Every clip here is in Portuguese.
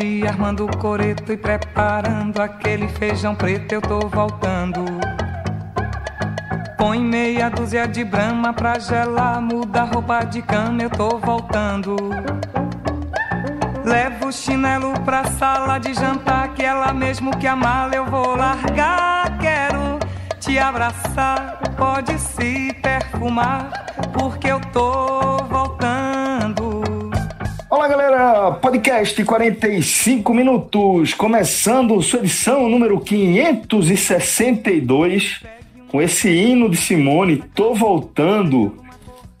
Ir armando o coreto e preparando aquele feijão preto, eu tô voltando. Põe meia dúzia de brama pra gelar, muda roupa de cama, eu tô voltando. Levo o chinelo pra sala de jantar, que ela mesmo que a mala eu vou largar. Quero te abraçar, pode se perfumar, porque eu tô Podcast 45 minutos, começando sua edição número 562, com esse hino de Simone, Tô Voltando,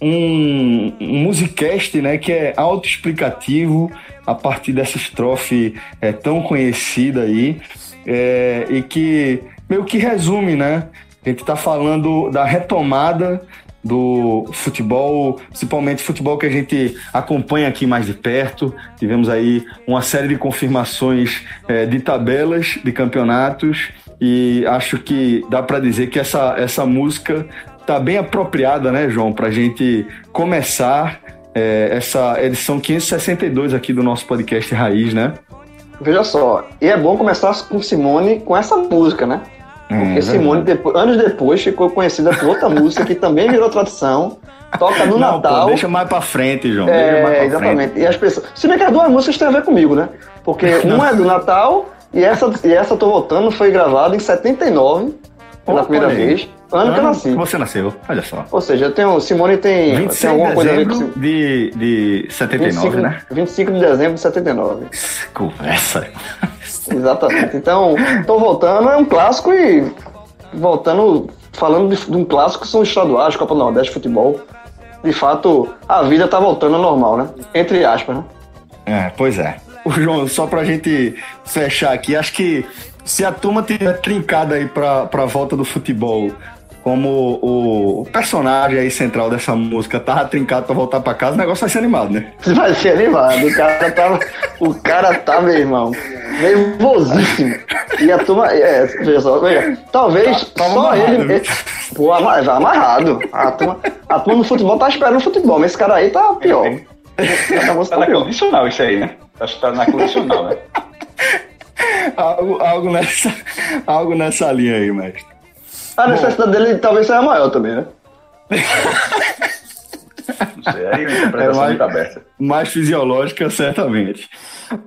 um, um musicast né, que é autoexplicativo a partir dessa estrofe é, tão conhecida aí, é, e que meio que resume, né? A gente está falando da retomada do futebol, principalmente futebol que a gente acompanha aqui mais de perto. Tivemos aí uma série de confirmações é, de tabelas de campeonatos e acho que dá para dizer que essa, essa música tá bem apropriada, né, João, para a gente começar é, essa edição 562 aqui do nosso podcast Raiz, né? Veja só, e é bom começar com Simone com essa música, né? Porque hum, Simone, depois, anos depois, ficou conhecida por outra música que também virou tradição. Toca no Não, Natal. Pô, deixa mais pra frente, João. É, exatamente. Frente. E as pessoas. Se bem que as duas músicas têm a ver comigo, né? Porque uma é do Natal e essa, e essa Tô Voltando foi gravada em 79, pela primeira vez. Ano, que eu nasci. Você nasceu, olha só. Ou seja, eu tenho, Simone tem, 26 tem alguma coisa a ver com... de, de 79, 25, né? 25 de dezembro de 79. Conversa. Exatamente. Então, tô voltando, é um clássico e voltando, falando de, de um clássico que são os estaduais, Copa do Nordeste, futebol. De fato, a vida tá voltando ao normal, né? Entre aspas, né? É, pois é. O João, só pra gente fechar aqui, acho que se a turma tiver trincada aí pra, pra volta do futebol como o personagem aí central dessa música tava trincado pra voltar pra casa, o negócio vai ser animado, né? Vai ser animado. O cara tá, o cara tá meu irmão, nervosíssimo. E a turma, é, só, veja, talvez tá, tá só ele. Né? Pô, amarrado. A turma, a turma no futebol tá esperando o futebol, mas esse cara aí tá pior. É, tá, tá na condicional isso aí, né? Acho que tá na condicional, né? algo, algo, nessa, algo nessa linha aí, mestre. A necessidade Bom, dele talvez seja maior também, né? Não sei, aí a interpretação é mais, muito aberta. Mais fisiológica, certamente.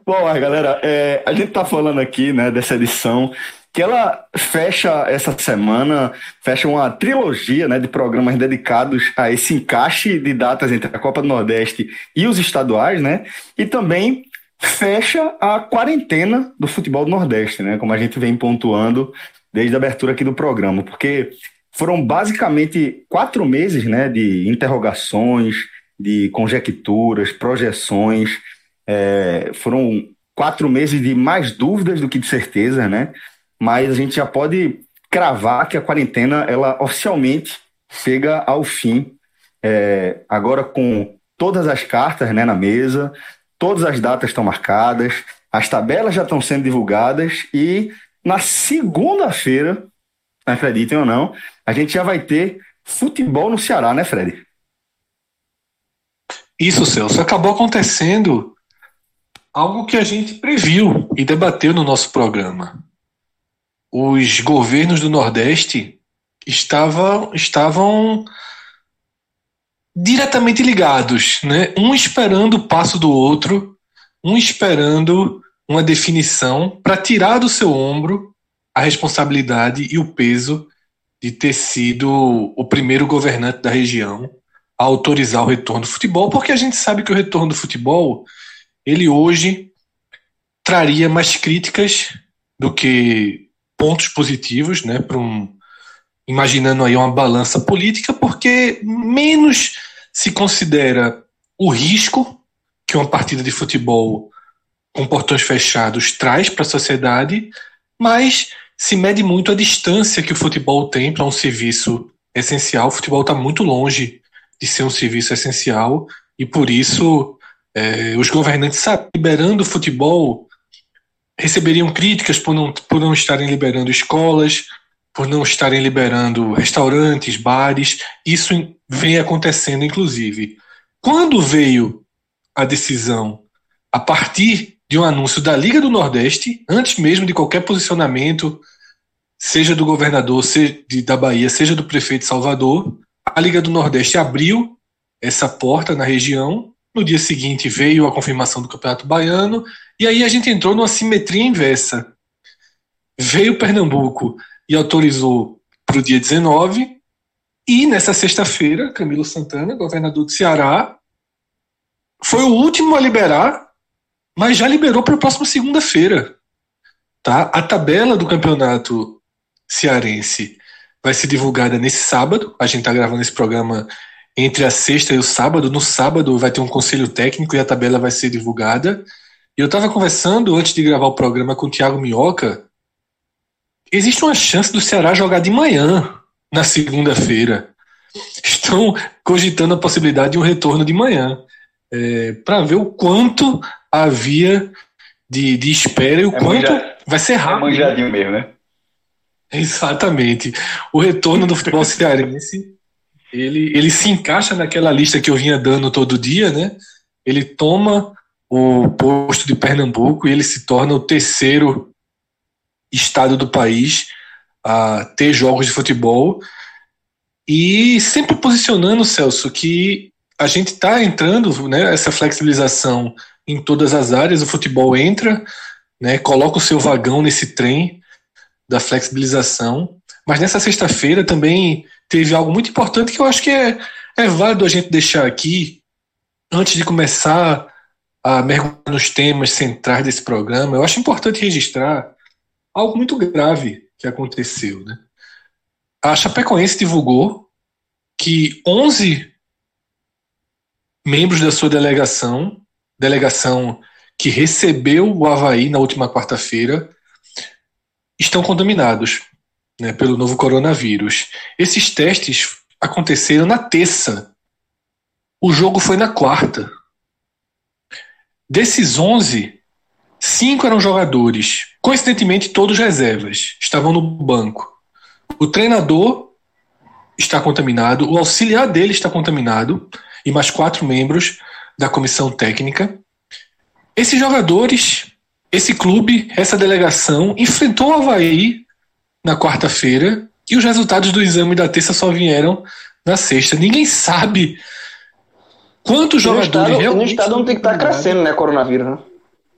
Bom, galera, é, a gente tá falando aqui, né, dessa edição que ela fecha essa semana, fecha uma trilogia né, de programas dedicados a esse encaixe de datas entre a Copa do Nordeste e os estaduais, né? E também fecha a quarentena do futebol do Nordeste, né? Como a gente vem pontuando desde a abertura aqui do programa, porque foram basicamente quatro meses né, de interrogações, de conjecturas, projeções, é, foram quatro meses de mais dúvidas do que de certeza, né? Mas a gente já pode cravar que a quarentena, ela oficialmente chega ao fim, é, agora com todas as cartas né, na mesa, todas as datas estão marcadas, as tabelas já estão sendo divulgadas e na segunda-feira, acreditem ou não, a gente já vai ter futebol no Ceará, né, Fred? Isso, Celso. Acabou acontecendo algo que a gente previu e debateu no nosso programa. Os governos do Nordeste estavam, estavam diretamente ligados, né? um esperando o passo do outro, um esperando uma definição para tirar do seu ombro a responsabilidade e o peso de ter sido o primeiro governante da região a autorizar o retorno do futebol, porque a gente sabe que o retorno do futebol, ele hoje traria mais críticas do que pontos positivos, né, para um imaginando aí uma balança política, porque menos se considera o risco que uma partida de futebol com portões fechados traz para a sociedade, mas se mede muito a distância que o futebol tem para um serviço essencial. O futebol está muito longe de ser um serviço essencial e por isso é, os governantes liberando o futebol receberiam críticas por não, por não estarem liberando escolas, por não estarem liberando restaurantes, bares. Isso vem acontecendo, inclusive. Quando veio a decisão, a partir de um anúncio da Liga do Nordeste, antes mesmo de qualquer posicionamento, seja do governador, seja de, da Bahia, seja do prefeito de Salvador, a Liga do Nordeste abriu essa porta na região. No dia seguinte veio a confirmação do Campeonato Baiano, e aí a gente entrou numa simetria inversa. Veio Pernambuco e autorizou para o dia 19, e nessa sexta-feira, Camilo Santana, governador do Ceará, foi o último a liberar, mas já liberou para a próxima segunda-feira. Tá? A tabela do campeonato cearense vai ser divulgada nesse sábado. A gente está gravando esse programa entre a sexta e o sábado. No sábado vai ter um conselho técnico e a tabela vai ser divulgada. E eu estava conversando antes de gravar o programa com o Thiago Minhoca. Existe uma chance do Ceará jogar de manhã na segunda-feira. Estão cogitando a possibilidade de um retorno de manhã. É, para ver o quanto havia de, de espera e o é quanto vai ser rápido. É manjadinho mesmo, né? Exatamente. O retorno do futebol cearense, ele, ele se encaixa naquela lista que eu vinha dando todo dia, né? Ele toma o posto de Pernambuco e ele se torna o terceiro estado do país a ter jogos de futebol e sempre posicionando, Celso, que a gente está entrando, né, essa flexibilização em todas as áreas, o futebol entra, né, coloca o seu vagão nesse trem da flexibilização, mas nessa sexta-feira também teve algo muito importante que eu acho que é, é válido a gente deixar aqui, antes de começar a mergulhar nos temas centrais desse programa, eu acho importante registrar algo muito grave que aconteceu. Né? A Chapecoense divulgou que 11 membros da sua delegação, delegação que recebeu o Havaí na última quarta-feira, estão contaminados né, pelo novo coronavírus. Esses testes aconteceram na terça. O jogo foi na quarta. Desses 11, cinco eram jogadores. Coincidentemente, todos reservas. Estavam no banco. O treinador está contaminado, o auxiliar dele está contaminado e mais quatro membros da comissão técnica. Esses jogadores, esse clube, essa delegação enfrentou o Havaí na quarta-feira e os resultados do exame da terça só vieram na sexta. Ninguém sabe Quantos jogadores estado, realmente. No estado não tem que estar tá crescendo, né, coronavírus, né?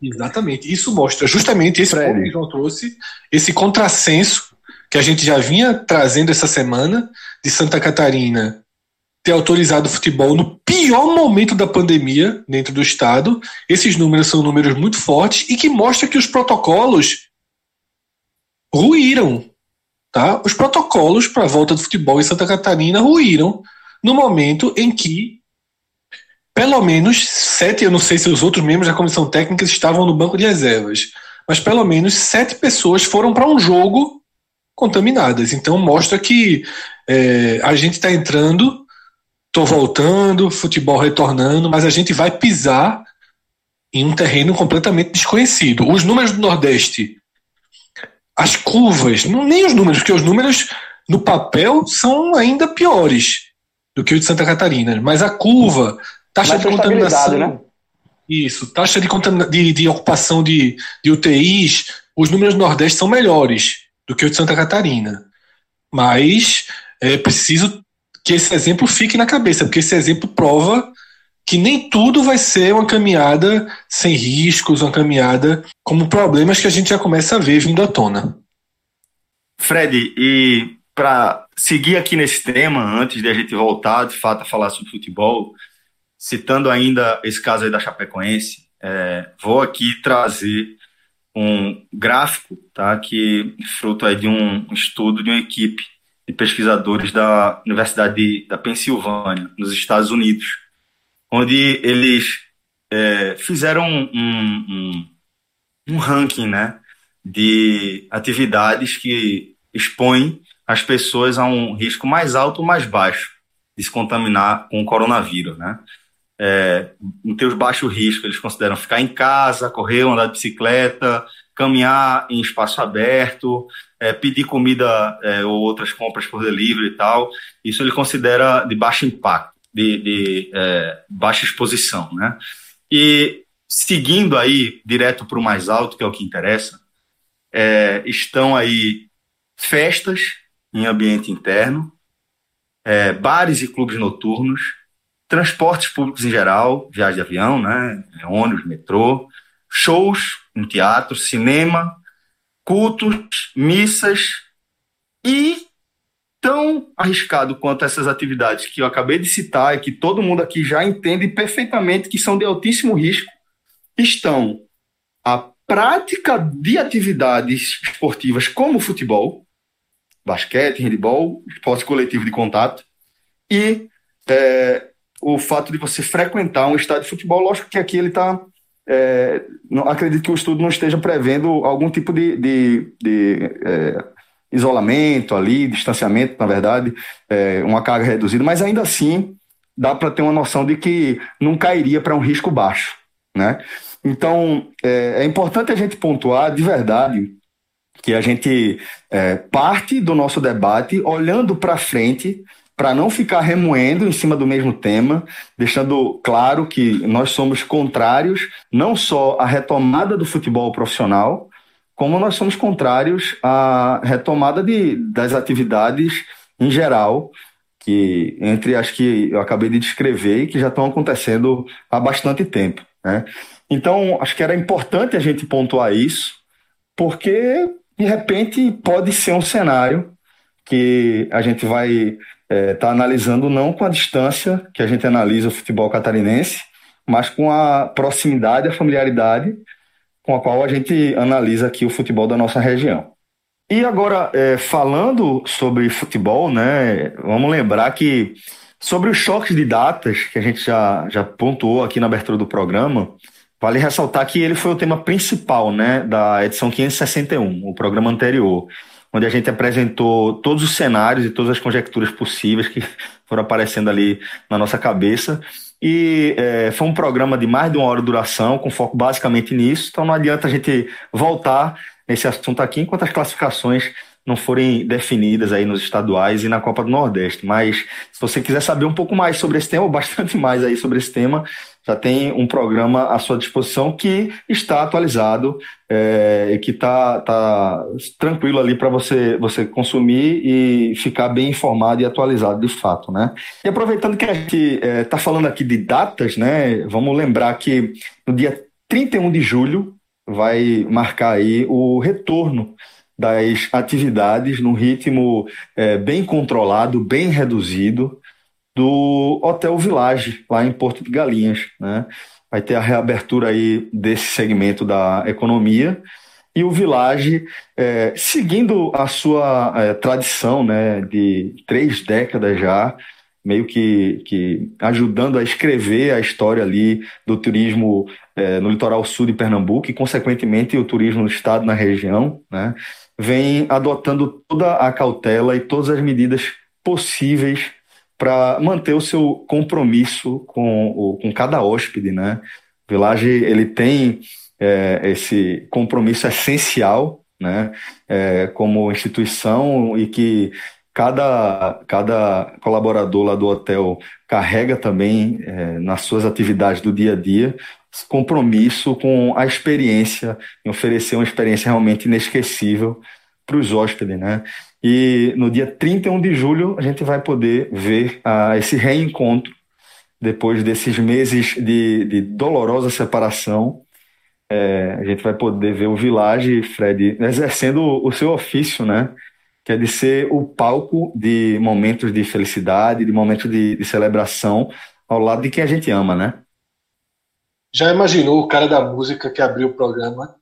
Exatamente. Isso mostra justamente esse ponto que João trouxe, esse contrassenso que a gente já vinha trazendo essa semana de Santa Catarina ter autorizado o futebol no pior momento da pandemia dentro do estado. Esses números são números muito fortes e que mostra que os protocolos ruíram, tá? Os protocolos para a volta do futebol em Santa Catarina ruíram no momento em que pelo menos sete, eu não sei se os outros membros da comissão técnica estavam no banco de reservas, mas pelo menos sete pessoas foram para um jogo contaminadas. Então mostra que é, a gente está entrando, estou voltando, futebol retornando, mas a gente vai pisar em um terreno completamente desconhecido. Os números do Nordeste, as curvas, não, nem os números, porque os números no papel são ainda piores do que o de Santa Catarina, mas a curva Taxa de contaminação. Né? Isso, taxa de, de, de ocupação de, de UTIs, os números do Nordeste são melhores do que o de Santa Catarina. Mas é preciso que esse exemplo fique na cabeça, porque esse exemplo prova que nem tudo vai ser uma caminhada sem riscos, uma caminhada como problemas que a gente já começa a ver vindo à tona. Fred, e para seguir aqui nesse tema, antes de a gente voltar de fato a falar sobre futebol, citando ainda esse caso aí da Chapecoense, é, vou aqui trazer um gráfico, tá? Que fruto aí de um estudo de uma equipe de pesquisadores da Universidade de, da Pensilvânia, nos Estados Unidos, onde eles é, fizeram um, um, um ranking, né? De atividades que expõem as pessoas a um risco mais alto ou mais baixo de se contaminar com o coronavírus, né? É, em teus baixo risco, eles consideram ficar em casa, correr, andar de bicicleta, caminhar em espaço aberto, é, pedir comida é, ou outras compras por delivery e tal. Isso ele considera de baixo impacto, de, de é, baixa exposição, né? E seguindo aí direto para o mais alto, que é o que interessa, é, estão aí festas em ambiente interno, é, bares e clubes noturnos, transportes públicos em geral, viagem de avião, né, ônibus, metrô, shows em teatro, cinema, cultos, missas e tão arriscado quanto essas atividades que eu acabei de citar e que todo mundo aqui já entende perfeitamente que são de altíssimo risco, estão a prática de atividades esportivas como futebol, basquete, handebol, esporte coletivo de contato, e é, o fato de você frequentar um estádio de futebol, lógico que aqui ele está. É, não, acredito que o estudo não esteja prevendo algum tipo de, de, de é, isolamento ali, distanciamento, na verdade, é, uma carga reduzida, mas ainda assim dá para ter uma noção de que não cairia para um risco baixo, né? Então é, é importante a gente pontuar de verdade que a gente é, parte do nosso debate olhando para frente para não ficar remoendo em cima do mesmo tema, deixando claro que nós somos contrários não só à retomada do futebol profissional, como nós somos contrários à retomada de, das atividades em geral, que entre as que eu acabei de descrever e que já estão acontecendo há bastante tempo. Né? Então, acho que era importante a gente pontuar isso, porque de repente pode ser um cenário que a gente vai estar é, tá analisando não com a distância que a gente analisa o futebol catarinense, mas com a proximidade, a familiaridade com a qual a gente analisa aqui o futebol da nossa região. E agora, é, falando sobre futebol, né, vamos lembrar que sobre os choques de datas, que a gente já, já pontuou aqui na abertura do programa, Vale ressaltar que ele foi o tema principal né, da edição 561, o programa anterior, onde a gente apresentou todos os cenários e todas as conjecturas possíveis que foram aparecendo ali na nossa cabeça. E é, foi um programa de mais de uma hora de duração, com foco basicamente nisso, então não adianta a gente voltar nesse assunto aqui enquanto as classificações não forem definidas aí nos estaduais e na Copa do Nordeste. Mas se você quiser saber um pouco mais sobre esse tema, ou bastante mais aí sobre esse tema, já tem um programa à sua disposição que está atualizado é, e que está tá tranquilo ali para você, você consumir e ficar bem informado e atualizado de fato, né? E aproveitando que a gente está é, tá falando aqui de datas, né? Vamos lembrar que no dia 31 de julho vai marcar aí o retorno das atividades num ritmo é, bem controlado, bem reduzido, do Hotel Village, lá em Porto de Galinhas. Né? Vai ter a reabertura aí desse segmento da economia e o Village, é, seguindo a sua é, tradição né, de três décadas já, meio que, que ajudando a escrever a história ali do turismo é, no litoral sul de Pernambuco e, consequentemente, o turismo no estado, na região, né, vem adotando toda a cautela e todas as medidas possíveis para manter o seu compromisso com, com cada hóspede, né? O Village ele tem é, esse compromisso essencial, né? É, como instituição e que cada, cada colaborador lá do hotel carrega também é, nas suas atividades do dia a dia compromisso com a experiência, em oferecer uma experiência realmente inesquecível para os hóspedes, né? E no dia 31 de julho a gente vai poder ver ah, esse reencontro depois desses meses de, de dolorosa separação. É, a gente vai poder ver o Village, Fred, exercendo o, seu ofício, né? Que é de ser o palco de momentos de felicidade, de momentos de, de celebração ao lado de quem a gente ama, né? Já imaginou o cara da música que abriu o programa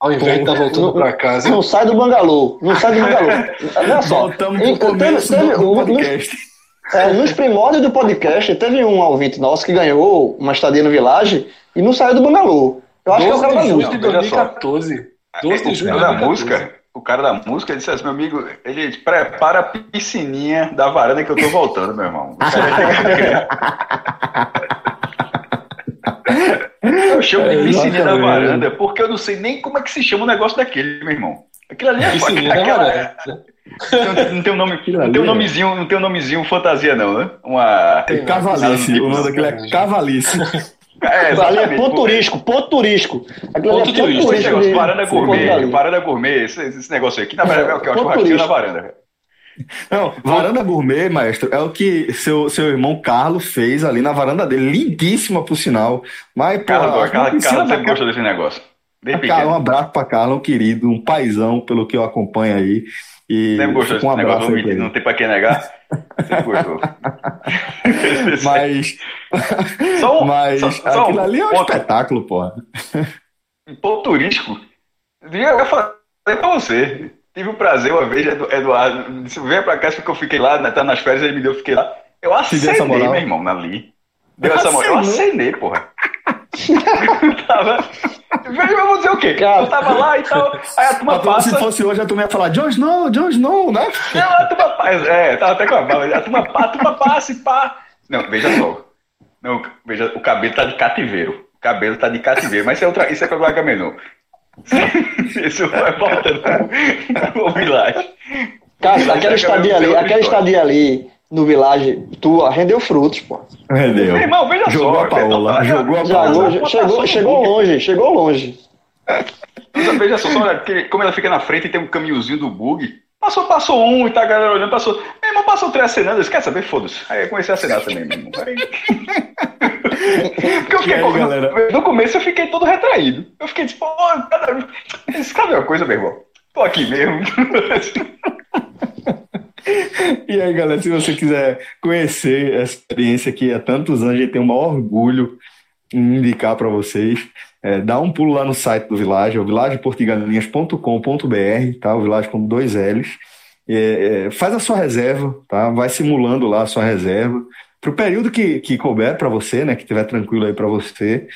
Ao invés de estar tá voltando para casa. Não sai do bangalô. Não sai do bangalô. Olha só. Voltamos pro começo teve, teve, do podcast. Nos, é, nos primórdios do podcast, teve um ouvinte nosso que ganhou uma estadia no Village e não saiu do bangalô. Eu acho que é o cara da música. de 2014. 12 de julho da música, o cara da música disse assim, meu amigo, ele prepara a piscininha da varanda que eu tô voltando, meu irmão. Eu chamo de piscininha da varanda porque eu não sei nem como é que se chama o negócio daquele, meu irmão. Aquilo ali é piscininha aquela, da varanda. Não, tem um nome, não tem um nomezinho, não tem um nomezinho fantasia não, né? Uma tem cavalice, o nome daquele é cavalice. É, ali é ponto turístico, ponto turístico. Aquilo ponto é turístico. Esse negócio, varanda gourmet, varanda gourmet, esse, esse negócio aqui, na verdade é o que eu acho na varanda. Não, varanda gourmet, maestro, é o que seu, seu irmão Carlos fez ali na varanda dele. Lindíssima, por sinal. Mas, Carlos, Carlos, Carlos sempre gostou desse negócio. Cara, um abraço para Carlos, um querido, um paizão, pelo que eu acompanho aí. E sempre gostou desse um negócio, não, não tem para quem negar. Sempre gostou. mas. Só um, mas só, só aquilo um, ali é um ponto, espetáculo, porra. Ponto turístico. Eu falei pra você. Tive o prazer uma vez, Eduardo, disse, venha pra cá, porque eu fiquei lá, né, tá nas férias, ele me deu, eu fiquei lá. Eu acenei, meu irmão, ali. Deu essa moral. Eu acenei, porra. tava... Eu vou dizer o quê? Cara, eu tava lá e tal, aí a turma passa... Se fosse hoje, a turma ia falar, John Snow, John Snow, né? Não, a turma passa, é, tava até com a bala, a turma, a turma passa e pá... Não, veja só. Não, veja, o cabelo tá de cativeiro. O cabelo tá de cativeiro, mas isso é, outra, isso é com a Agamenon. Isso vai voltando pro Village. Cara, aquela estadia ali, aquela estadia ali no Village tua rendeu frutos, pô. Rendeu. Meu irmão, veja jogou só. A Paola, jogou a Paola. Jogou, chegou, chegou longe, chegou longe. Veja só, só como ela fica na frente e tem um caminhozinho do bug. Passou, passou um e tá a galera olhando, passou. Meu irmão, passou três acenando, quer saber? Foda-se. Aí eu comecei a acenar também, meu irmão. Porque eu fiquei, aí, no, no, começo eu fiquei todo retraído. Eu fiquei tipo, oh, cada... sabe uma coisa, meu irmão? Tô aqui mesmo. e aí, galera, se você quiser conhecer essa experiência que há tantos anos a gente tem um maior orgulho em indicar para vocês, é, dá um pulo lá no site do Village, é o vilageportigalinhas.com.br, tá? O Village com dois L's. É, é, faz a sua reserva, tá? Vai simulando lá a sua reserva para o período que, que couber para você, né, que estiver tranquilo aí para você,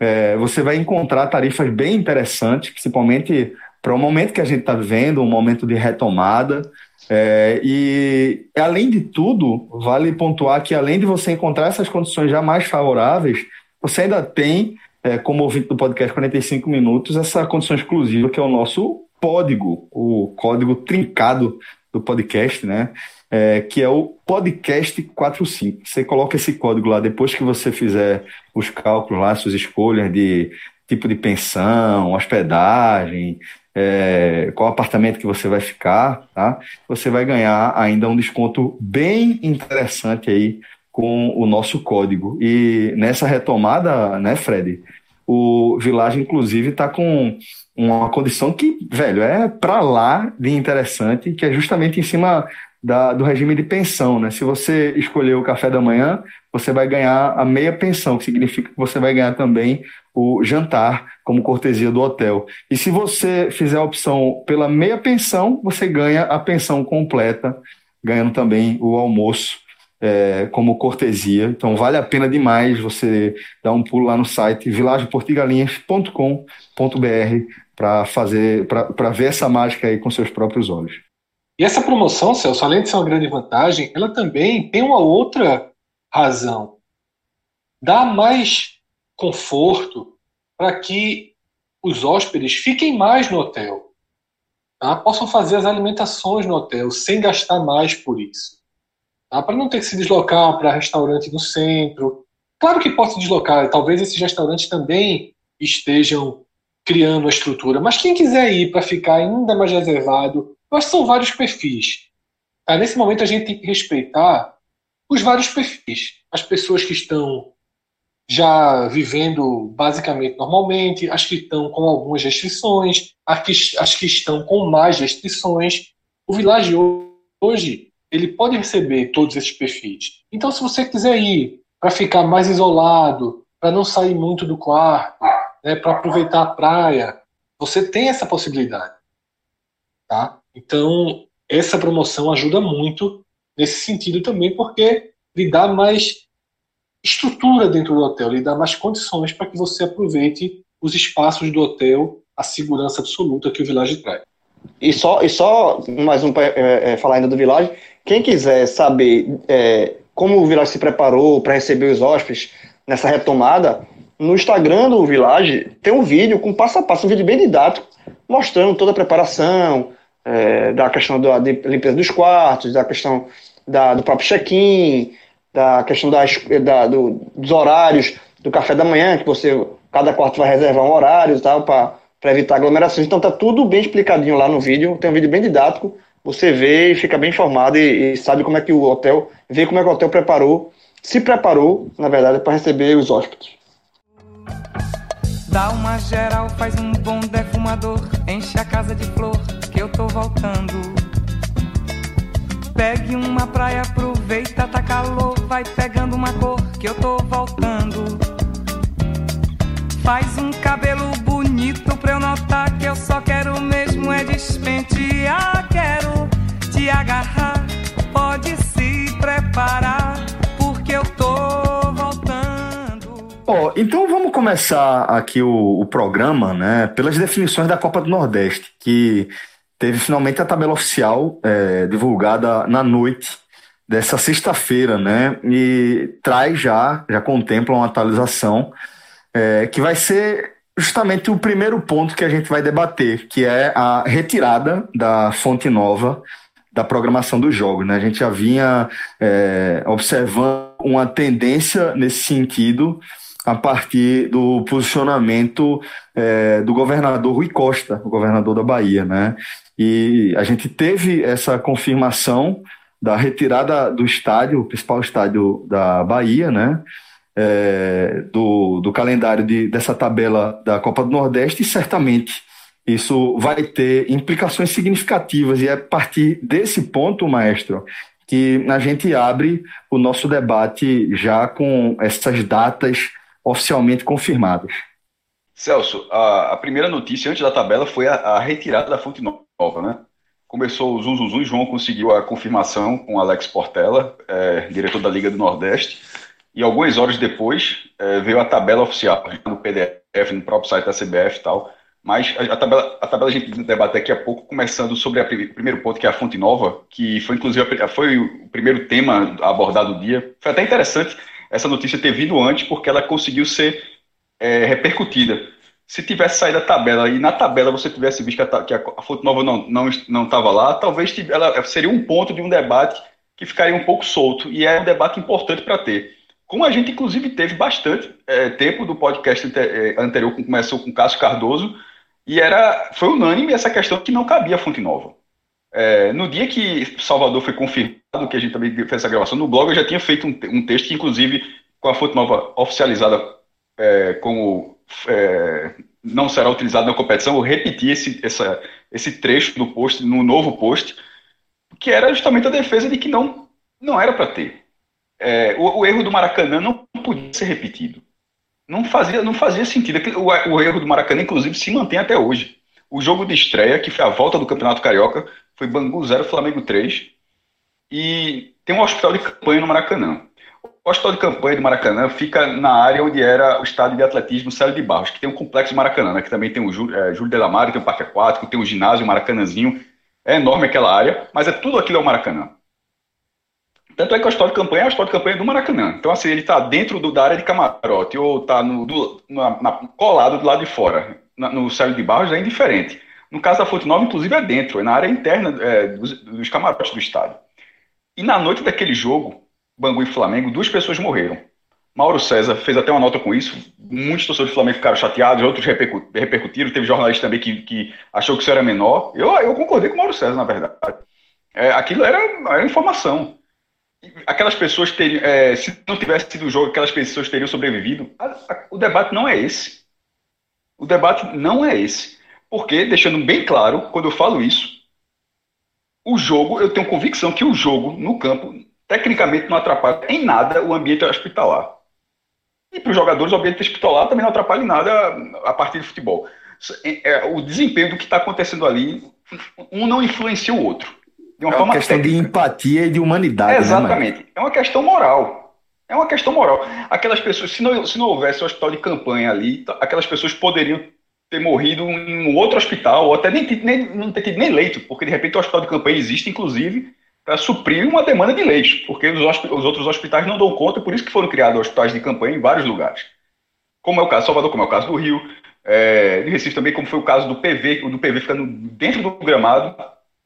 é, você vai encontrar tarifas bem interessantes, principalmente para o momento que a gente está vivendo, um momento de retomada. É, e além de tudo, vale pontuar que além de você encontrar essas condições já mais favoráveis, você ainda tem, é, como ouvinte do podcast 45 Minutos, essa condição exclusiva que é o nosso código, o código trincado do podcast, né? É, que é o podcast 45. Você coloca esse código lá depois que você fizer os cálculos lá, suas escolhas de tipo de pensão, hospedagem, é, qual apartamento que você vai ficar, tá? Você vai ganhar ainda um desconto bem interessante aí com o nosso código. E nessa retomada, né, Fred? O Village, inclusive, está com uma condição que, velho, é para lá de interessante, que é justamente em cima da, do regime de pensão. Né? Se você escolher o café da manhã, você vai ganhar a meia pensão, que significa que você vai ganhar também o jantar como cortesia do hotel. E se você fizer a opção pela meia pensão, você ganha a pensão completa, ganhando também o almoço. É, como cortesia, então vale a pena demais você dar um pulo lá no site vilageportigalinhas.com.br para fazer, para ver essa mágica aí com seus próprios olhos. E essa promoção, Celso, além de ser uma grande vantagem, ela também tem uma outra razão. Dá mais conforto para que os hóspedes fiquem mais no hotel. Tá? Possam fazer as alimentações no hotel sem gastar mais por isso. Tá? Para não ter que se deslocar para restaurante no centro. Claro que pode se deslocar, talvez esses restaurantes também estejam criando a estrutura, mas quem quiser ir para ficar ainda mais reservado, eu acho que são vários perfis. Tá? Nesse momento a gente tem que respeitar os vários perfis. As pessoas que estão já vivendo basicamente normalmente, as que estão com algumas restrições, as que, as que estão com mais restrições. O Village hoje ele pode receber todos esses perfis. Então, se você quiser ir para ficar mais isolado, para não sair muito do quarto, né, para aproveitar a praia, Você tem essa possibilidade. Tá? Então, essa promoção ajuda muito nesse sentido também, porque lhe dá mais estrutura dentro do hotel, lhe dá mais condições para que você aproveite os espaços do hotel, a segurança absoluta que o Village traz. E só, e só mais um é, é, falar ainda do Village, quem quiser saber é, como o Village se preparou para receber os hóspedes nessa retomada, no Instagram do Village tem um vídeo com passo a passo, um vídeo bem didático, mostrando toda a preparação, é, da questão da limpeza dos quartos, da questão da, do próprio check-in, da questão das, da, do, dos horários do café da manhã, que você, cada quarto vai reservar um horário tal, para evitar aglomerações. Então tá tudo bem explicadinho lá no vídeo, tem um vídeo bem didático, você vê e fica bem informado e, e sabe como é que o hotel, vê como é que o hotel preparou, se preparou, na verdade, para receber os hóspedes. Dá uma geral, faz um bom defumador, enche a casa de flor, eu tô voltando. Pegue uma praia, aproveita, tá calor, vai pegando uma cor, que eu tô voltando. Faz um cabelo bonito pra eu notar que eu só quero mesmo é despentear. Quero te agarrar, pode se preparar, porque eu tô voltando. Ó, então vamos começar aqui o, o programa, né, pelas definições da Copa do Nordeste, que teve finalmente a tabela oficial é, divulgada na noite dessa sexta-feira, né, e traz já, já contempla uma atualização é, que vai ser justamente o primeiro ponto que a gente vai debater, que é a retirada da fonte nova da programação dos jogos. Né? A gente já vinha é, observando uma tendência nesse sentido a partir do posicionamento é, do governador Rui Costa, o governador da Bahia. Né? E a gente teve essa confirmação da retirada do estádio, o principal estádio da Bahia, né? é, do, do calendário de, dessa tabela da Copa do Nordeste e certamente isso vai ter implicações significativas e é a partir desse ponto, maestro, que a gente abre o nosso debate já com essas datas oficialmente confirmadas. Celso, a, a primeira notícia antes da tabela foi a, a, retirada da fonte nova, né? Começou o zum, zum, zum, João conseguiu a confirmação com Alex Portela, é, diretor da Liga do Nordeste, e algumas horas depois é, veio a tabela oficial no PDF, no próprio site da CBF e tal. Mas a, a, tabela, a tabela a gente debate daqui a pouco, começando sobre o primeiro ponto, que é a fonte nova, que foi inclusive foi o primeiro tema abordado do dia. Foi até interessante essa notícia ter vindo antes, porque ela conseguiu ser é, repercutida. Se tivesse saído a tabela e na tabela você tivesse visto que a, que a fonte nova não estava não, não lá, talvez ela seria um ponto de um debate que ficaria um pouco solto. E é um debate importante para ter. Como a gente, inclusive, teve bastante é, tempo do podcast é, anterior, que começou com Cássio Cardoso, e era, foi unânime essa questão que não cabia a Fonte Nova. É, no dia que Salvador foi confirmado, que a gente também fez essa gravação, no blog eu já tinha feito um, um texto que, inclusive, com a Fonte Nova oficializada é, como é, não será utilizado na competição, eu repeti esse, essa, esse trecho do post, no novo post, que era justamente a defesa de que não, não era para ter é, o, o, erro do Maracanã não podia ser repetido. Não fazia, não fazia sentido. O, o erro do Maracanã, inclusive, se mantém até hoje. O jogo de estreia, que foi a volta do Campeonato Carioca, foi Bangu 0, Flamengo 3. E tem um hospital de campanha no Maracanã. O hospital de campanha do Maracanã fica na área onde era o estádio de atletismo Célio de Barros, que tem um complexo Maracanã, né, que também tem o Júlio, é, Júlio Delamare, tem o Parque Aquático, tem o ginásio, Maracanãzinho. É enorme aquela área, mas é tudo aquilo é o Maracanã. Tanto é que o história de campanha é o história de campanha do Maracanã. Então, assim, ele está dentro do, da área de camarote ou está colado do lado de fora, na, no céu de Barros, é indiferente. No caso da Fonte Nova, inclusive, é dentro, é na área interna é, dos, dos, camarotes do estádio. E na noite daquele jogo, Bangu e Flamengo, duas pessoas morreram. Mauro César fez até uma nota com isso. Muitos torcedores do Flamengo ficaram chateados, outros repercutiram. Teve jornalista também que, que achou que isso era menor. Eu, eu concordei com o Mauro César, na verdade. É, aquilo era, era informação aquelas pessoas teriam, é, se não tivesse sido o jogo, aquelas pessoas teriam sobrevivido. A, a, o debate não é esse. O debate não é esse. Porque, deixando bem claro, quando eu falo isso, o jogo, eu tenho convicção que o jogo no campo, tecnicamente, não atrapalha em nada o ambiente hospitalar. E para os jogadores, o ambiente hospitalar também não atrapalha em nada a partir de futebol. é, o desempenho do que está acontecendo ali, um não influencia o outro. De uma é uma questão técnica. de empatia e de humanidade. É, exatamente. Né, é uma questão moral. É uma questão moral. Aquelas pessoas, se não, se não houvesse o hospital de campanha ali, aquelas pessoas poderiam ter morrido em um outro hospital, ou até nem, nem, não ter tido nem leito, porque de repente o hospital de campanha existe, inclusive, para suprir uma demanda de leitos, porque os, os, outros hospitais não dão conta, por isso que foram criados hospitais de campanha em vários lugares. Como é o caso de Salvador, como é o caso do Rio, é, de Recife também, como foi o caso do PV, o do PV ficando dentro do gramado,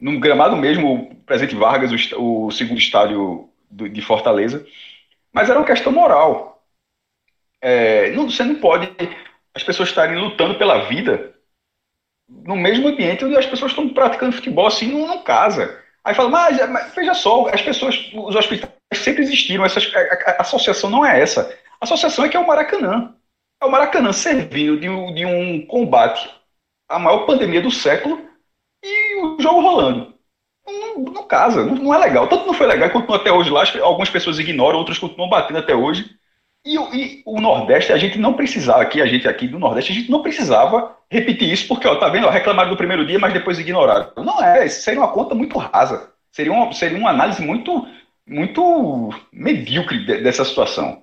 no gramado mesmo, o Presidente Vargas, o, o segundo estádio do, de Fortaleza. Mas era uma questão moral. É, não, você não pode as pessoas estarem lutando pela vida no mesmo ambiente onde as pessoas estão praticando futebol assim, não, não casa. Aí fala, mas, mas, veja só, as pessoas, os hospitais sempre existiram, essa, a, a, a, associação não é essa. A associação é que é o Maracanã. É o Maracanã servindo de, de um combate à maior pandemia do século e o jogo rolando. Não, não casa, não, não, é legal. Tanto não foi legal, continua até hoje lá, algumas pessoas ignoram, outras continuam batendo até hoje. E, e, o Nordeste, a gente não precisava, aqui, a gente aqui do Nordeste, a gente não precisava repetir isso, porque, ó, tá vendo, ó, reclamaram do primeiro dia, mas depois ignoraram. Não é, isso seria uma conta muito rasa. Seria uma, seria uma análise muito, muito medíocre de, dessa situação.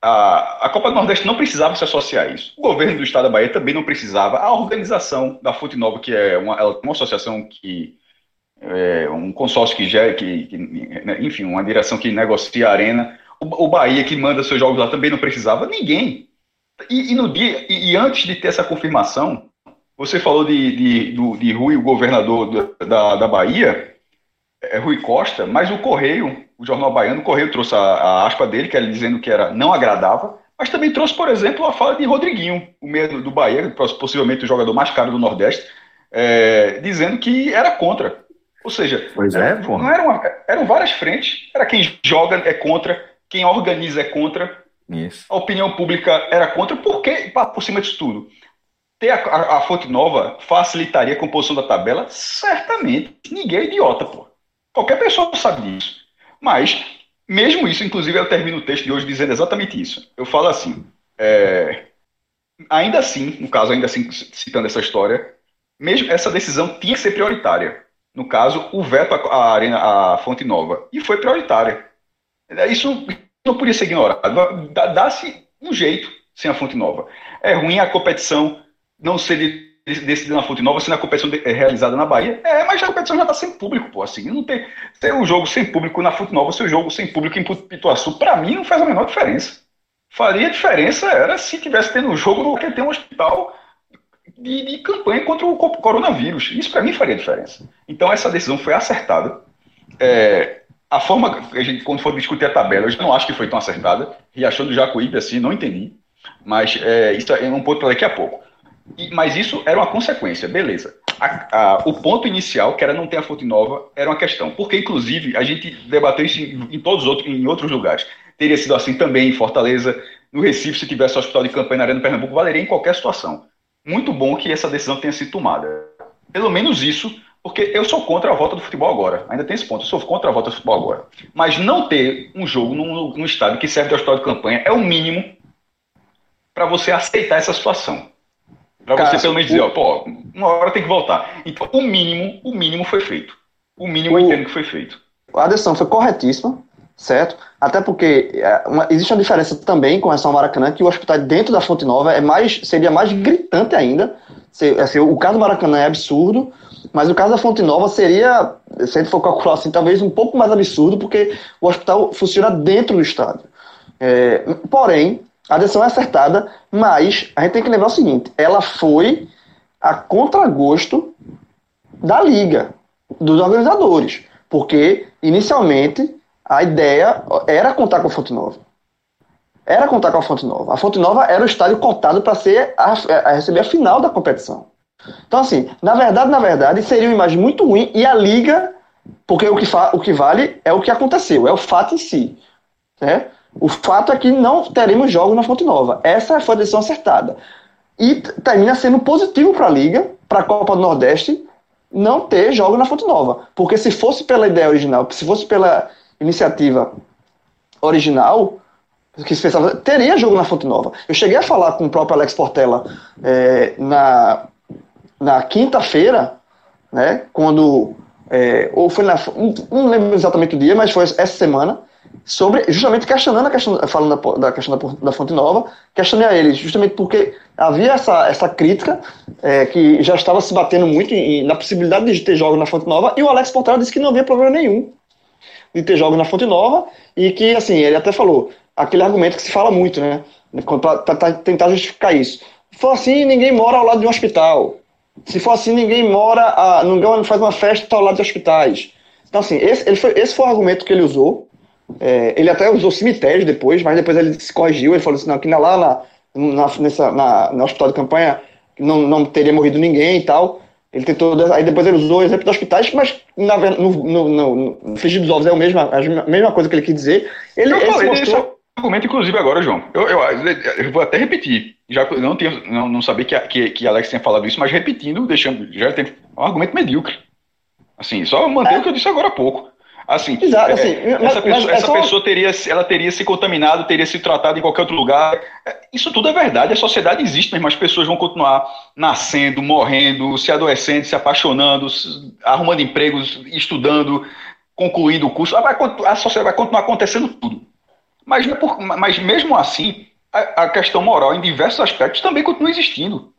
A, a Copa do Nordeste não precisava se associar a isso. O governo do Estado da Bahia também não precisava. A organização da Fute Nova, que é uma, uma associação que. É, um consórcio que gera, que, que, né, enfim, uma direção que negocia a arena o, Bahia, que manda seus jogos lá, também não precisava. Ninguém. E, e no dia, e, e, antes de ter essa confirmação, você falou de, de, do, de Rui, o governador da, da Bahia, é, Rui Costa, mas o Correio, o jornal baiano, o Correio trouxe a, a aspa dele, que era dizendo que era não agradável, mas também trouxe, por exemplo, a fala de Rodriguinho, o meio do Bahia, possivelmente o jogador mais caro do Nordeste, é, dizendo que era contra. Ou seja, pois é, não eram, eram várias frentes, era quem joga é contra, quem organiza é contra, Isso. a opinião pública era contra, porque, por cima disso tudo, ter a, a, a, fonte nova facilitaria a composição da tabela? Certamente. Ninguém é idiota, pô. Qualquer pessoa sabe disso. Mas, mesmo isso, inclusive, eu termino o texto de hoje dizendo exatamente isso. Eu falo assim, é, ainda assim, no caso, ainda assim, citando essa história, mesmo essa decisão tinha que ser prioritária. No caso, o veto à arena, à fonte nova. E foi prioritária. Isso não podia ser ignorado. Dá-se um jeito sem a fonte nova. É ruim a competição não ser decidida na fonte nova, sendo a competição é realizada na Bahia. É, mas a competição já está sem público, pô. Assim, não tem. Ter um jogo sem público na fonte nova, seu jogo sem público em Pituaçu, para mim não faz a menor diferença. Faria diferença era se tivesse tendo um jogo no que tem um hospital de, de campanha contra o coronavírus. Isso para mim faria diferença. Então essa decisão foi acertada. É, a forma que a gente, quando for discutir a tabela, eu já não acho que foi tão acertada. Riachão do Jacuípe, assim, não entendi. Mas é, isso é um ponto para daqui a pouco. E, mas isso era uma consequência, beleza. A, a, o ponto inicial, que era não ter a fonte nova, era uma questão. Porque, inclusive, a gente debateu isso em, em todos outros, em outros lugares. Teria sido assim também em Fortaleza, no Recife, se tivesse hospital de campanha na Arena do Pernambuco, valeria em qualquer situação. Muito bom que essa decisão tenha sido tomada. Pelo menos isso porque eu sou contra a volta do futebol agora. Ainda tem esse ponto. Eu sou contra a volta do futebol agora. Mas não ter um jogo num, num estádio que serve de hospital de campanha é o mínimo para você aceitar essa situação. Para você pelo menos dizer, ó, pô, uma hora tem que voltar. Então, o mínimo, o mínimo foi feito. O mínimo o, eu entendo que foi feito. A decisão foi corretíssima, certo? Até porque é, uma, existe uma diferença também com relação ao Maracanã, que o hospital dentro da Fonte Nova é mais, seria mais gritante ainda. Se, assim, o caso do Maracanã é absurdo, mas no caso da Fonte Nova seria, se a gente for calcular assim, talvez um pouco mais absurdo, porque o hospital funciona dentro do estádio. É, porém, a decisão é acertada, mas a gente tem que lembrar o seguinte: ela foi a contragosto da liga, dos organizadores, porque inicialmente a ideia era contar com a Fonte Nova. Era contar com a Fonte Nova. A Fonte Nova era o estádio cotado para ser a, a receber a final da competição. Então, assim, na verdade, na verdade, seria uma imagem muito ruim e a liga, porque o que, o que vale é o que aconteceu, é o fato em si. Né? O fato é que não teremos jogos na Fonte Nova. Essa foi a decisão acertada. E termina sendo positivo para a liga, para a Copa do Nordeste, não ter jogos na Fonte Nova. Porque se fosse pela ideia original, se fosse pela iniciativa original, que se pensava, teria jogo na Fonte Nova. Eu cheguei a falar com o próprio Alex Portela é, na na quinta-feira, né, quando, é, ou foi na, não lembro exatamente o dia, mas foi essa semana, sobre justamente questionando a questão, falando da, da questão da, da, Fonte Nova, questionei a eles, justamente porque havia essa, essa crítica é, que já estava se batendo muito em, na possibilidade de ter jogos na Fonte Nova, e o Alex Portela disse que não havia problema nenhum de ter jogos na Fonte Nova, e que, assim, ele até falou, aquele argumento que se fala muito, né, para tentar justificar isso. For assim, ninguém mora ao lado de um hospital. Se for assim, ninguém mora, a, ninguém faz uma festa ao lado de hospitais. Então, assim, esse, foi, esse foi o argumento que ele usou, é, ele até usou cemitério depois, mas depois ele se corrigiu, ele falou assim, não, que lá na, na, nessa, na, no hospital de campanha não, não teria morrido ninguém e tal. Ele tentou, aí depois ele usou o exemplo dos hospitais, mas na, no, no, no, no frigir dos ovos é a mesma, a mesma coisa que ele quis dizer. Ele, ele mostrou... argumento, inclusive, agora, João. Eu, eu, eu, vou até repetir. Já não, tinha, não, não sabia que, que, que Alex tinha falado isso, mas repetindo, deixando. Já tem um argumento medíocre. Assim, só manter é. o que eu disse agora há pouco. Assim, Exato, assim é, essa, pessoa, é essa só... pessoa, teria, ela teria se contaminado, teria se tratado em qualquer outro lugar. É, isso tudo é verdade, a sociedade existe, mas as pessoas vão continuar nascendo, morrendo, se adoecendo, se apaixonando, arrumando empregos, estudando, concluindo o curso. Vai, a sociedade vai continuar acontecendo tudo. Mas, mas mesmo assim, a, a questão moral, em diversos aspectos, também continua existindo.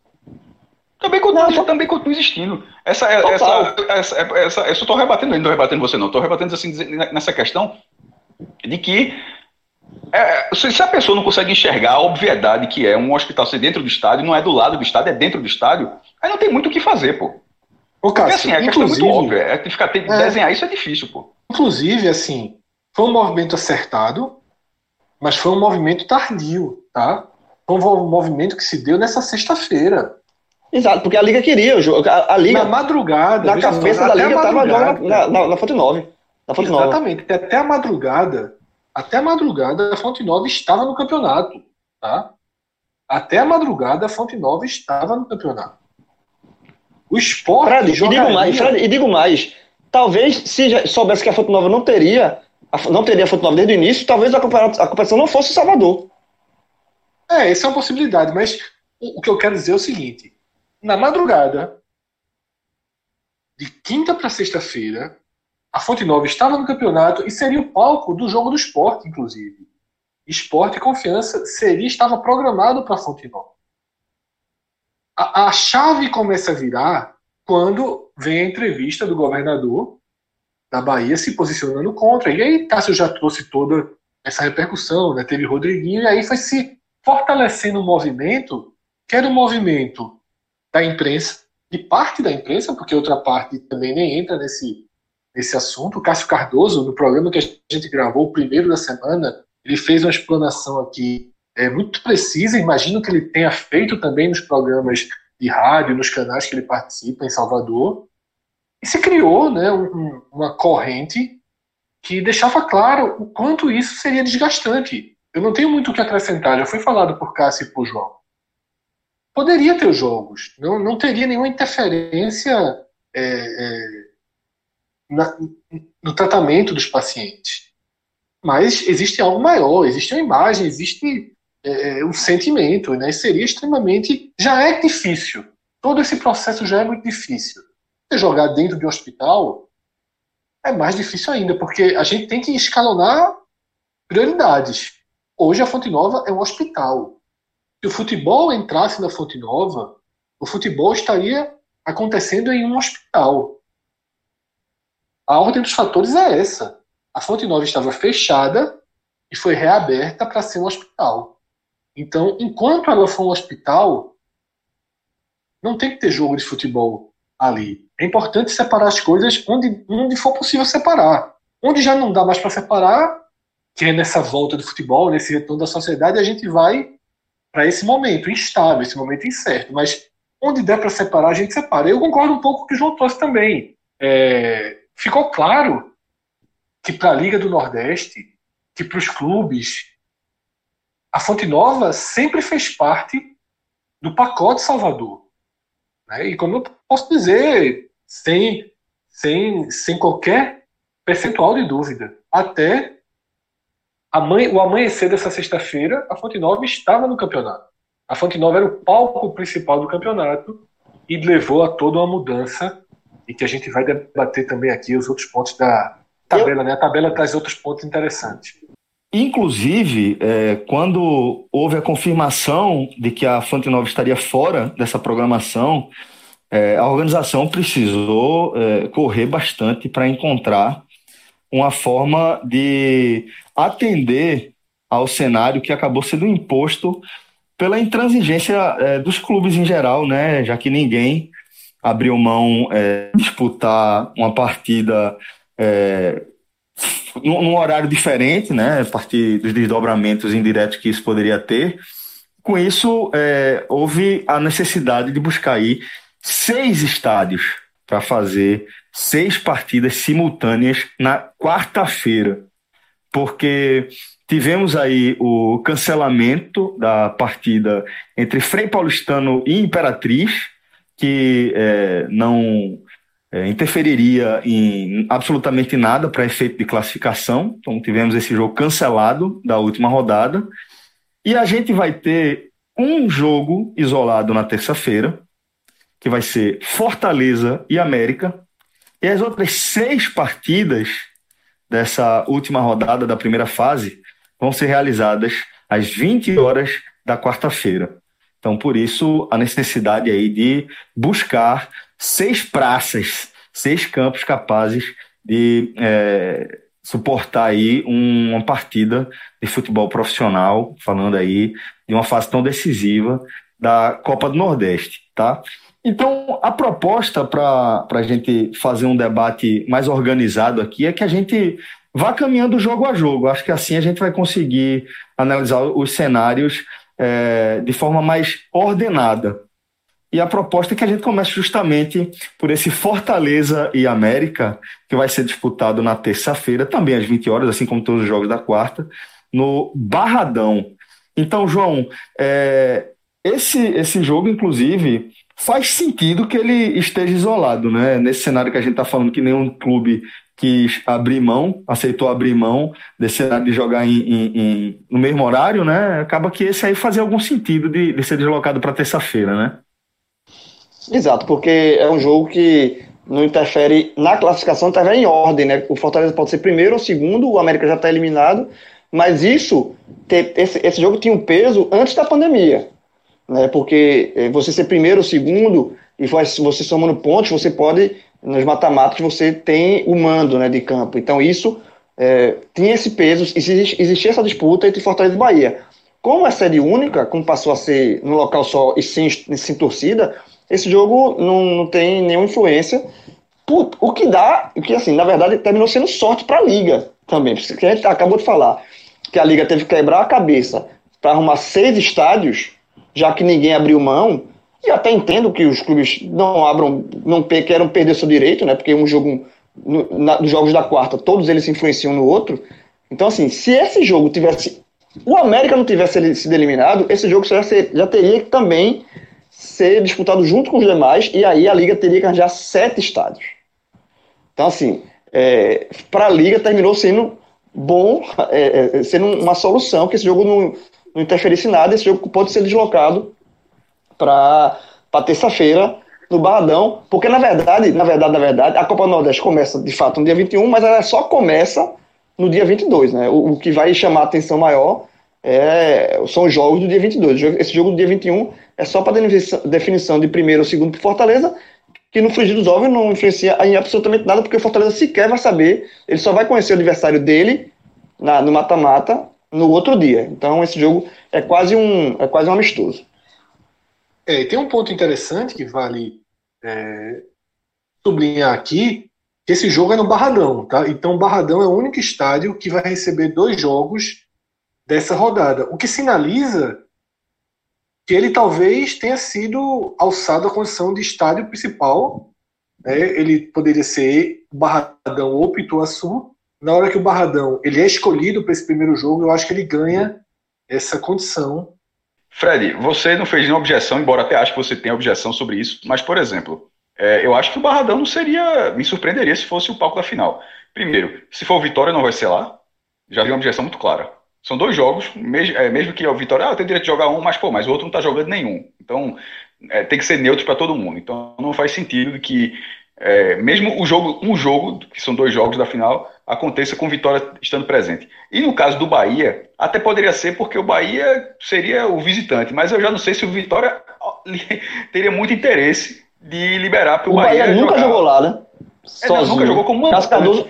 Também continua, não, também continua existindo. Essa, essa, essa, essa, essa, eu só estou rebatendo, não estou rebatendo você não, estou rebatendo assim nessa questão de que é, se a pessoa não consegue enxergar a obviedade que é um hospital ser dentro do estádio, não é do lado do estádio, é dentro do estádio, aí não tem muito o que fazer, pô. Ô, Cássio, Porque assim, a questão é muito óbvia, é ficar, é, desenhar isso é difícil, pô. Inclusive, assim, foi um movimento acertado, mas foi um movimento tardio, tá? Foi um movimento que se deu nessa sexta-feira. Exato, porque a Liga queria o jogo. A, a Liga, na madrugada. Na cabeça da Liga estava na, na, na, Fonte 9. Na Fonte Exatamente. 9. Até a madrugada. Até a madrugada, a Fonte 9 estava no campeonato. Tá? Até a madrugada, a Fonte 9 estava no campeonato. O esporte. Fred, jogaria... e, digo mais, Fred, e digo mais. Talvez, se soubesse que a Fonte Nova não teria, não teria a Fonte Nova desde o início, talvez a competição não fosse o Salvador. É, essa é uma possibilidade, mas o que eu quero dizer é o seguinte: na madrugada de quinta para sexta-feira, a Fonte Nova estava no campeonato e seria o palco do jogo do esporte, inclusive. Esporte e confiança seria estava programado para a Fonte Nova. A, a chave começa a virar quando vem a entrevista do governador da Bahia se posicionando contra. E aí Cássio já trouxe toda essa repercussão, né? teve Rodriguinho, e aí foi se fortalecendo o um movimento, que era um movimento da imprensa, de parte da imprensa, porque outra parte também nem entra nesse, nesse assunto. O Cássio Cardoso, no programa que a gente gravou, o primeiro da semana, ele fez uma explanação aqui é, muito precisa, imagino que ele tenha feito também nos programas de rádio, nos canais que ele participa em Salvador. E se criou né, um, uma corrente que deixava claro o quanto isso seria desgastante. Eu não tenho muito o que acrescentar, já foi falado por Cássio e por João poderia ter os jogos, não, não teria nenhuma interferência é, é, na, no tratamento dos pacientes. Mas existe algo maior, existe uma imagem, existe é, é, um sentimento, né? Seria extremamente. Já é difícil. Todo esse processo já é muito difícil. Você jogar dentro de um hospital é mais difícil ainda, porque a gente tem que escalonar prioridades. Hoje a Fonte Nova é um hospital. Se o futebol entrasse na Fonte Nova, o futebol estaria acontecendo em um hospital. A ordem dos fatores é essa. A Fonte Nova estava fechada e foi reaberta para ser um hospital. Então, enquanto ela for um hospital, não tem que ter jogo de futebol ali. É importante separar as coisas onde, onde for possível separar. Onde já não dá mais para separar, que é nessa volta do futebol, nesse retorno da sociedade, a gente vai para esse momento instável, esse momento incerto. Mas onde der para separar, a gente separa. Eu concordo um pouco com o que o João trouxe também. É, ficou claro que para a Liga do Nordeste, que para os clubes, a Fonte Nova sempre fez parte do pacote Salvador. Né? E como eu posso dizer, sem, sem, sem qualquer percentual de dúvida, até o amanhecer dessa sexta-feira, a Fonte Nova estava no campeonato. A Fonte Nova era o palco principal do campeonato e levou a toda uma mudança e que a gente vai debater também aqui os outros pontos da tabela, né? A tabela traz outros pontos interessantes. Inclusive, é, quando houve a confirmação de que a Fonte Nova estaria fora dessa programação, é, a organização precisou é, correr bastante para encontrar uma forma de atender ao cenário que acabou sendo imposto pela intransigência é, dos clubes em geral, né? Já que ninguém abriu mão é, disputar uma partida é, num, num, horário diferente, né? A partir dos desdobramentos indiretos que isso poderia ter. Com isso, é, houve a necessidade de buscar aí seis estádios para fazer seis partidas simultâneas na quarta-feira, porque tivemos aí o cancelamento da partida entre Frei Paulistano e Imperatriz, que é, não é, interferiria em absolutamente nada para efeito de classificação. Então tivemos esse jogo cancelado da última rodada. E a gente vai ter um jogo isolado na terça-feira, que vai ser Fortaleza e América. E as outras seis partidas dessa última rodada da primeira fase vão ser realizadas às 20 horas da quarta-feira. Então, por isso, a necessidade aí de buscar seis praças, seis campos capazes de é, suportar aí uma partida de futebol profissional, falando aí de uma fase tão decisiva da Copa do Nordeste, tá? Então, a proposta para a gente fazer um debate mais organizado aqui é que a gente vá caminhando jogo a jogo. Acho que assim a gente vai conseguir analisar os cenários é, de forma mais ordenada. E a proposta é que a gente comece justamente por esse Fortaleza e América, que vai ser disputado na terça-feira, também às 20 horas, assim como todos os jogos da quarta, no Barradão. Então, João, é, esse, esse jogo, inclusive, faz sentido que ele esteja isolado, né? Nesse cenário que a gente está falando que nenhum clube quis abrir mão, aceitou abrir mão desse cenário de jogar em, em, em, no mesmo horário, né? Acaba que esse aí fazia algum sentido de, de ser deslocado para terça-feira, né? Exato, porque é um jogo que não interfere na classificação, interfere em ordem, né? O Fortaleza pode ser primeiro ou segundo, o América já está eliminado, mas isso, esse, esse jogo tinha um peso antes da pandemia, né? Porque eh, você ser primeiro ou segundo e você somando pontos, você pode nos mata-matas você tem o mando né, de campo. Então isso é, tinha esse peso, existia essa disputa entre Fortaleza e Bahia. Como é sede única, como passou a ser no local só e sem, sem torcida, esse jogo não, não tem nenhuma influência. O que dá, o que assim, na verdade, terminou sendo sorte para a Liga também. Porque a gente acabou de falar que a Liga teve que quebrar a cabeça para arrumar seis estádios, já que ninguém abriu mão. E até entendo que os clubes não abram, não queiram perder seu direito, né? Porque um jogo, no, na, nos jogos da quarta, todos eles se influenciam no outro. Então, assim, se esse jogo tivesse. O América não tivesse sido eliminado, esse jogo já, ser, já teria que também ser disputado junto com os demais, e aí a Liga teria que arranjar sete estádios. Então, assim, é, para a Liga terminou sendo bom, é, é, sendo uma solução, que esse jogo não, não interferisse nada, esse jogo pode ser deslocado para terça-feira no Barradão, porque na verdade, na verdade, na verdade, a Copa do Nordeste começa de fato no dia 21, mas ela só começa no dia 22, né? O, o que vai chamar a atenção maior é, são os jogos do dia 22. Esse jogo do dia 21 é só para definição de primeiro ou segundo para Fortaleza, que no frigir dos ovos não influencia em absolutamente nada, porque o Fortaleza sequer vai saber, ele só vai conhecer o adversário dele na, no mata-mata no outro dia. Então esse jogo é quase um, é quase um amistoso. É, tem um ponto interessante que vale é, sublinhar aqui, que esse jogo é no Barradão, tá? Então Barradão é o único estádio que vai receber dois jogos dessa rodada, o que sinaliza que ele talvez tenha sido alçado à condição de estádio principal. Né? Ele poderia ser Barradão ou Pituaçu. Na hora que o Barradão ele é escolhido para esse primeiro jogo, eu acho que ele ganha essa condição Fred, você não fez nenhuma objeção, embora até acho que você tenha objeção sobre isso, mas, por exemplo, é, eu acho que o Barradão não seria. Me surpreenderia se fosse o palco da final. Primeiro, se for o Vitória, não vai ser lá. Já vi uma objeção muito clara. São dois jogos, mesmo, é, mesmo que o Vitória, ah, tenho direito de jogar um, mas pô, mas o outro não está jogando nenhum. Então, é, tem que ser neutro para todo mundo. Então não faz sentido que é, mesmo o jogo, um jogo, que são dois jogos da final, aconteça com Vitória estando presente. E no caso do Bahia, até poderia ser porque o Bahia seria o visitante, mas eu já não sei se o Vitória teria muito interesse de liberar para o Bahia. O Bahia nunca jogar. jogou lá, né? É, não, nunca jogou como Cascador,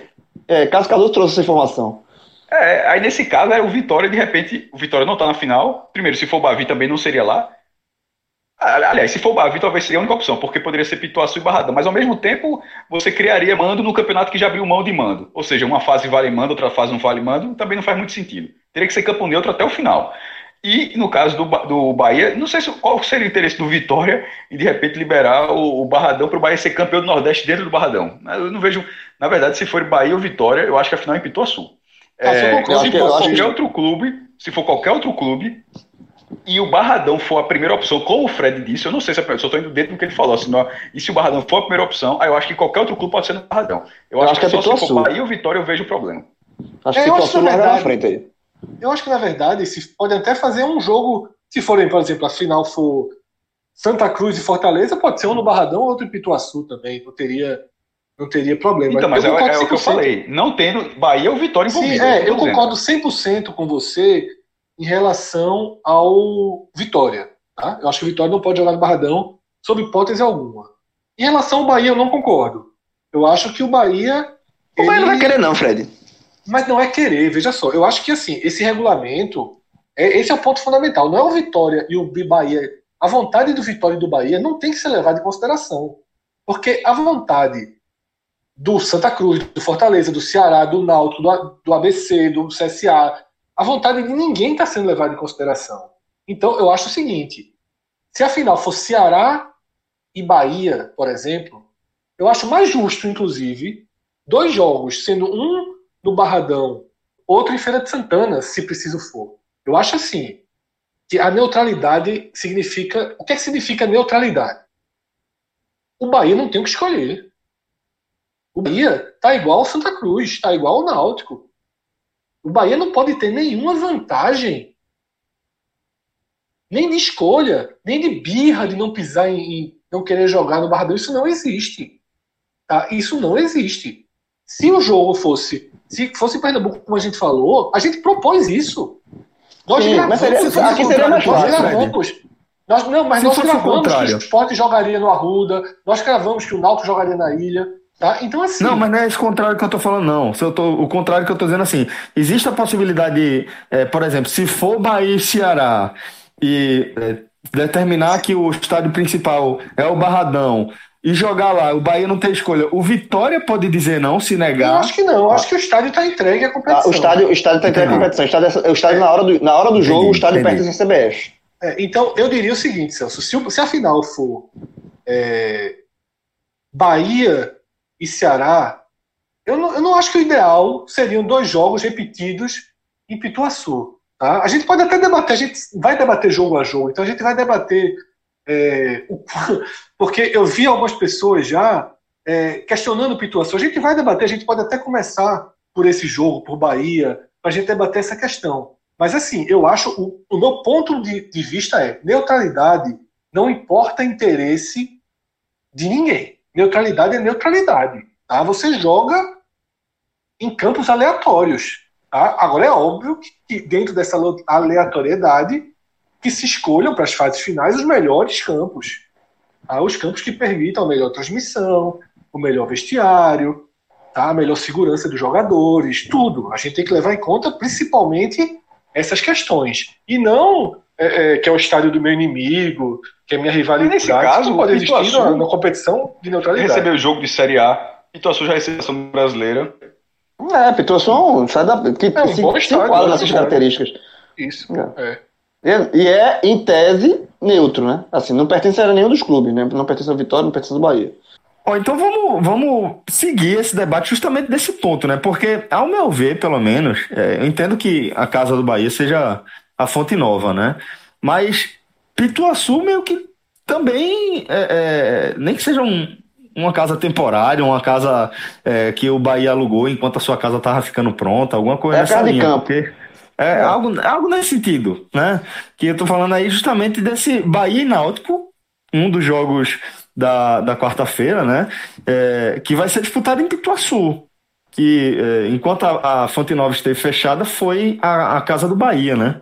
é, Cascador trouxe essa informação. É, aí nesse caso é o Vitória, de repente, o Vitória não está na final. Primeiro, se for o Bavi também não seria lá. Aliás, se for o Bavi, talvez seria a única opção, porque poderia ser Pituaçu e Barradão. Mas ao mesmo tempo, você criaria mando no campeonato que já abriu mão de mando. Ou seja, uma fase vale mando, outra fase não vale mando, também não faz muito sentido. Teria que ser campo neutro até o final. E no caso do, do Bahia, não sei se, qual seria o interesse do Vitória em de repente liberar o, o Barradão para o Bahia ser campeão do Nordeste dentro do Barradão. Eu não vejo, na verdade, se for Bahia ou Vitória, eu acho que a final é em Pituaçu. Ah, é, se for qualquer que... outro clube, se for qualquer outro clube, e o Barradão for a primeira opção, como o Fred disse, eu não sei se é eu só estou indo dentro do que ele falou, assim, não, e se o Barradão for a primeira opção, aí eu acho que qualquer outro clube pode ser no Barradão. Eu, eu acho, acho, que, é só se for Bahia ou Vitória eu vejo o problema. Acho é, que Pituaçu larga na frente aí. Eu acho que, na verdade, se pode até fazer um jogo, se forem, por exemplo, a final for Santa Cruz e Fortaleza, pode ser um no Barradão, outro em Pituaçu também, não teria não teria problema. Então, mas é, é, o que eu falei. Não tendo Bahia ou Vitória envolvido. Sim, é, eu concordo 100% com você em relação ao Vitória. Tá? Eu acho que o Vitória não pode jogar no Barradão sob hipótese alguma. Em relação ao Bahia, eu não concordo. Eu acho que o Bahia. O Bahia ele... não vai querer, não, Fred. Mas não é querer, veja só. Eu acho que assim, esse regulamento. É, esse é o ponto fundamental. Não é o Vitória e o Bahia. A vontade do Vitória e do Bahia não tem que ser levada em consideração. Porque a vontade do Santa Cruz, do Fortaleza, do Ceará, do Náutico, do, do ABC, do CSA. A vontade de ninguém está sendo levada em consideração. Então, eu acho o seguinte: se a final Ceará e Bahia, por exemplo, eu acho mais justo, inclusive, dois jogos, sendo um no Barradão, outro em Feira de Santana, se preciso for. Eu acho assim que a neutralidade significa. O que, é que significa neutralidade? O Bahia não tem o que escolher. O Bahia tá igual ao Santa Cruz, tá igual ao Náutico. O Bahia não pode ter nenhuma vantagem, nem de escolha, nem de birra de não pisar em, em não querer jogar no Barradão. Isso não existe. Tá? Isso não existe. Se o jogo fosse, se fosse Pernambuco, como a gente falou, a gente propôs isso. Nós Sim, gravamos, mas seria, aqui seria mais fácil. Nós, não, mas se nós gravamos que o Sport jogaria no Arruda, nós gravamos que o Náutico jogaria na ilha. Tá? Então, assim. Não, mas não é esse contrário que eu tô falando, não. Se eu tô, o contrário que eu tô dizendo assim: existe a possibilidade, de, é, por exemplo, se for Bahia e Ceará e é, determinar que o estádio principal é o Barradão e jogar lá, o Bahia não tem escolha. O Vitória pode dizer não, se negar. Eu acho que não, eu acho que o estádio está entregue à competição. Ah, o estádio, o estádio está entregue à competição. O estádio, é, o estádio na hora do, na hora do jogo, entendi, o estádio pertence à CBF. É, então, eu diria o seguinte, Celso: se, se a final for é, Bahia e Ceará, eu não, eu não acho que o ideal seriam dois jogos repetidos em Pituaçu. Tá? A gente pode até debater, a gente vai debater jogo a jogo, então a gente vai debater. É, o, porque eu vi algumas pessoas já é, questionando o Pituaçu. A gente vai debater, a gente pode até começar por esse jogo, por Bahia, para a gente debater essa questão. Mas assim, eu acho, o, o meu ponto de, de vista é neutralidade não importa interesse de ninguém. Neutralidade é neutralidade. Tá? Você joga em campos aleatórios. Tá? Agora é óbvio que dentro dessa aleatoriedade que se escolham para as fases finais os melhores campos. Tá? Os campos que permitam a melhor transmissão, o melhor vestiário, tá? a melhor segurança dos jogadores, tudo. A gente tem que levar em conta principalmente essas questões. E não é, é, que é o estádio do meu inimigo, que é minha rivalidade. Nesse caso, pode existir Ituaçu, na, competição de neutralidade. Recebeu o jogo de Série A, Ituaçu já recebeu a seleção brasileira. É, Pituaçu sai da, que, é um se, bom estádio, se nessas características. Isso, é. é. E, é, em tese, neutro, né? Assim, não pertence a nenhum dos clubes, né? Não pertence ao Vitória, não pertence ao Bahia. Então vamos, vamos seguir esse debate justamente desse ponto, né? Porque, ao meu ver, pelo menos, é, eu entendo que a Casa do Bahia seja a fonte nova, né? Mas Pituaçu meio que também, é, é, nem que seja um, uma casa temporária, uma casa é, que o Bahia alugou enquanto a sua casa estava ficando pronta, alguma coisa é nessa linha. De campo. Porque é, é, Algo, algo nesse sentido, né? Que eu tô falando aí justamente desse Bahia e Náutico um dos jogos da, da quarta-feira, né? É, que vai ser disputado em Pituaçu. Que é, enquanto a, a Fonte Nova esteve fechada, foi a, a casa do Bahia, né?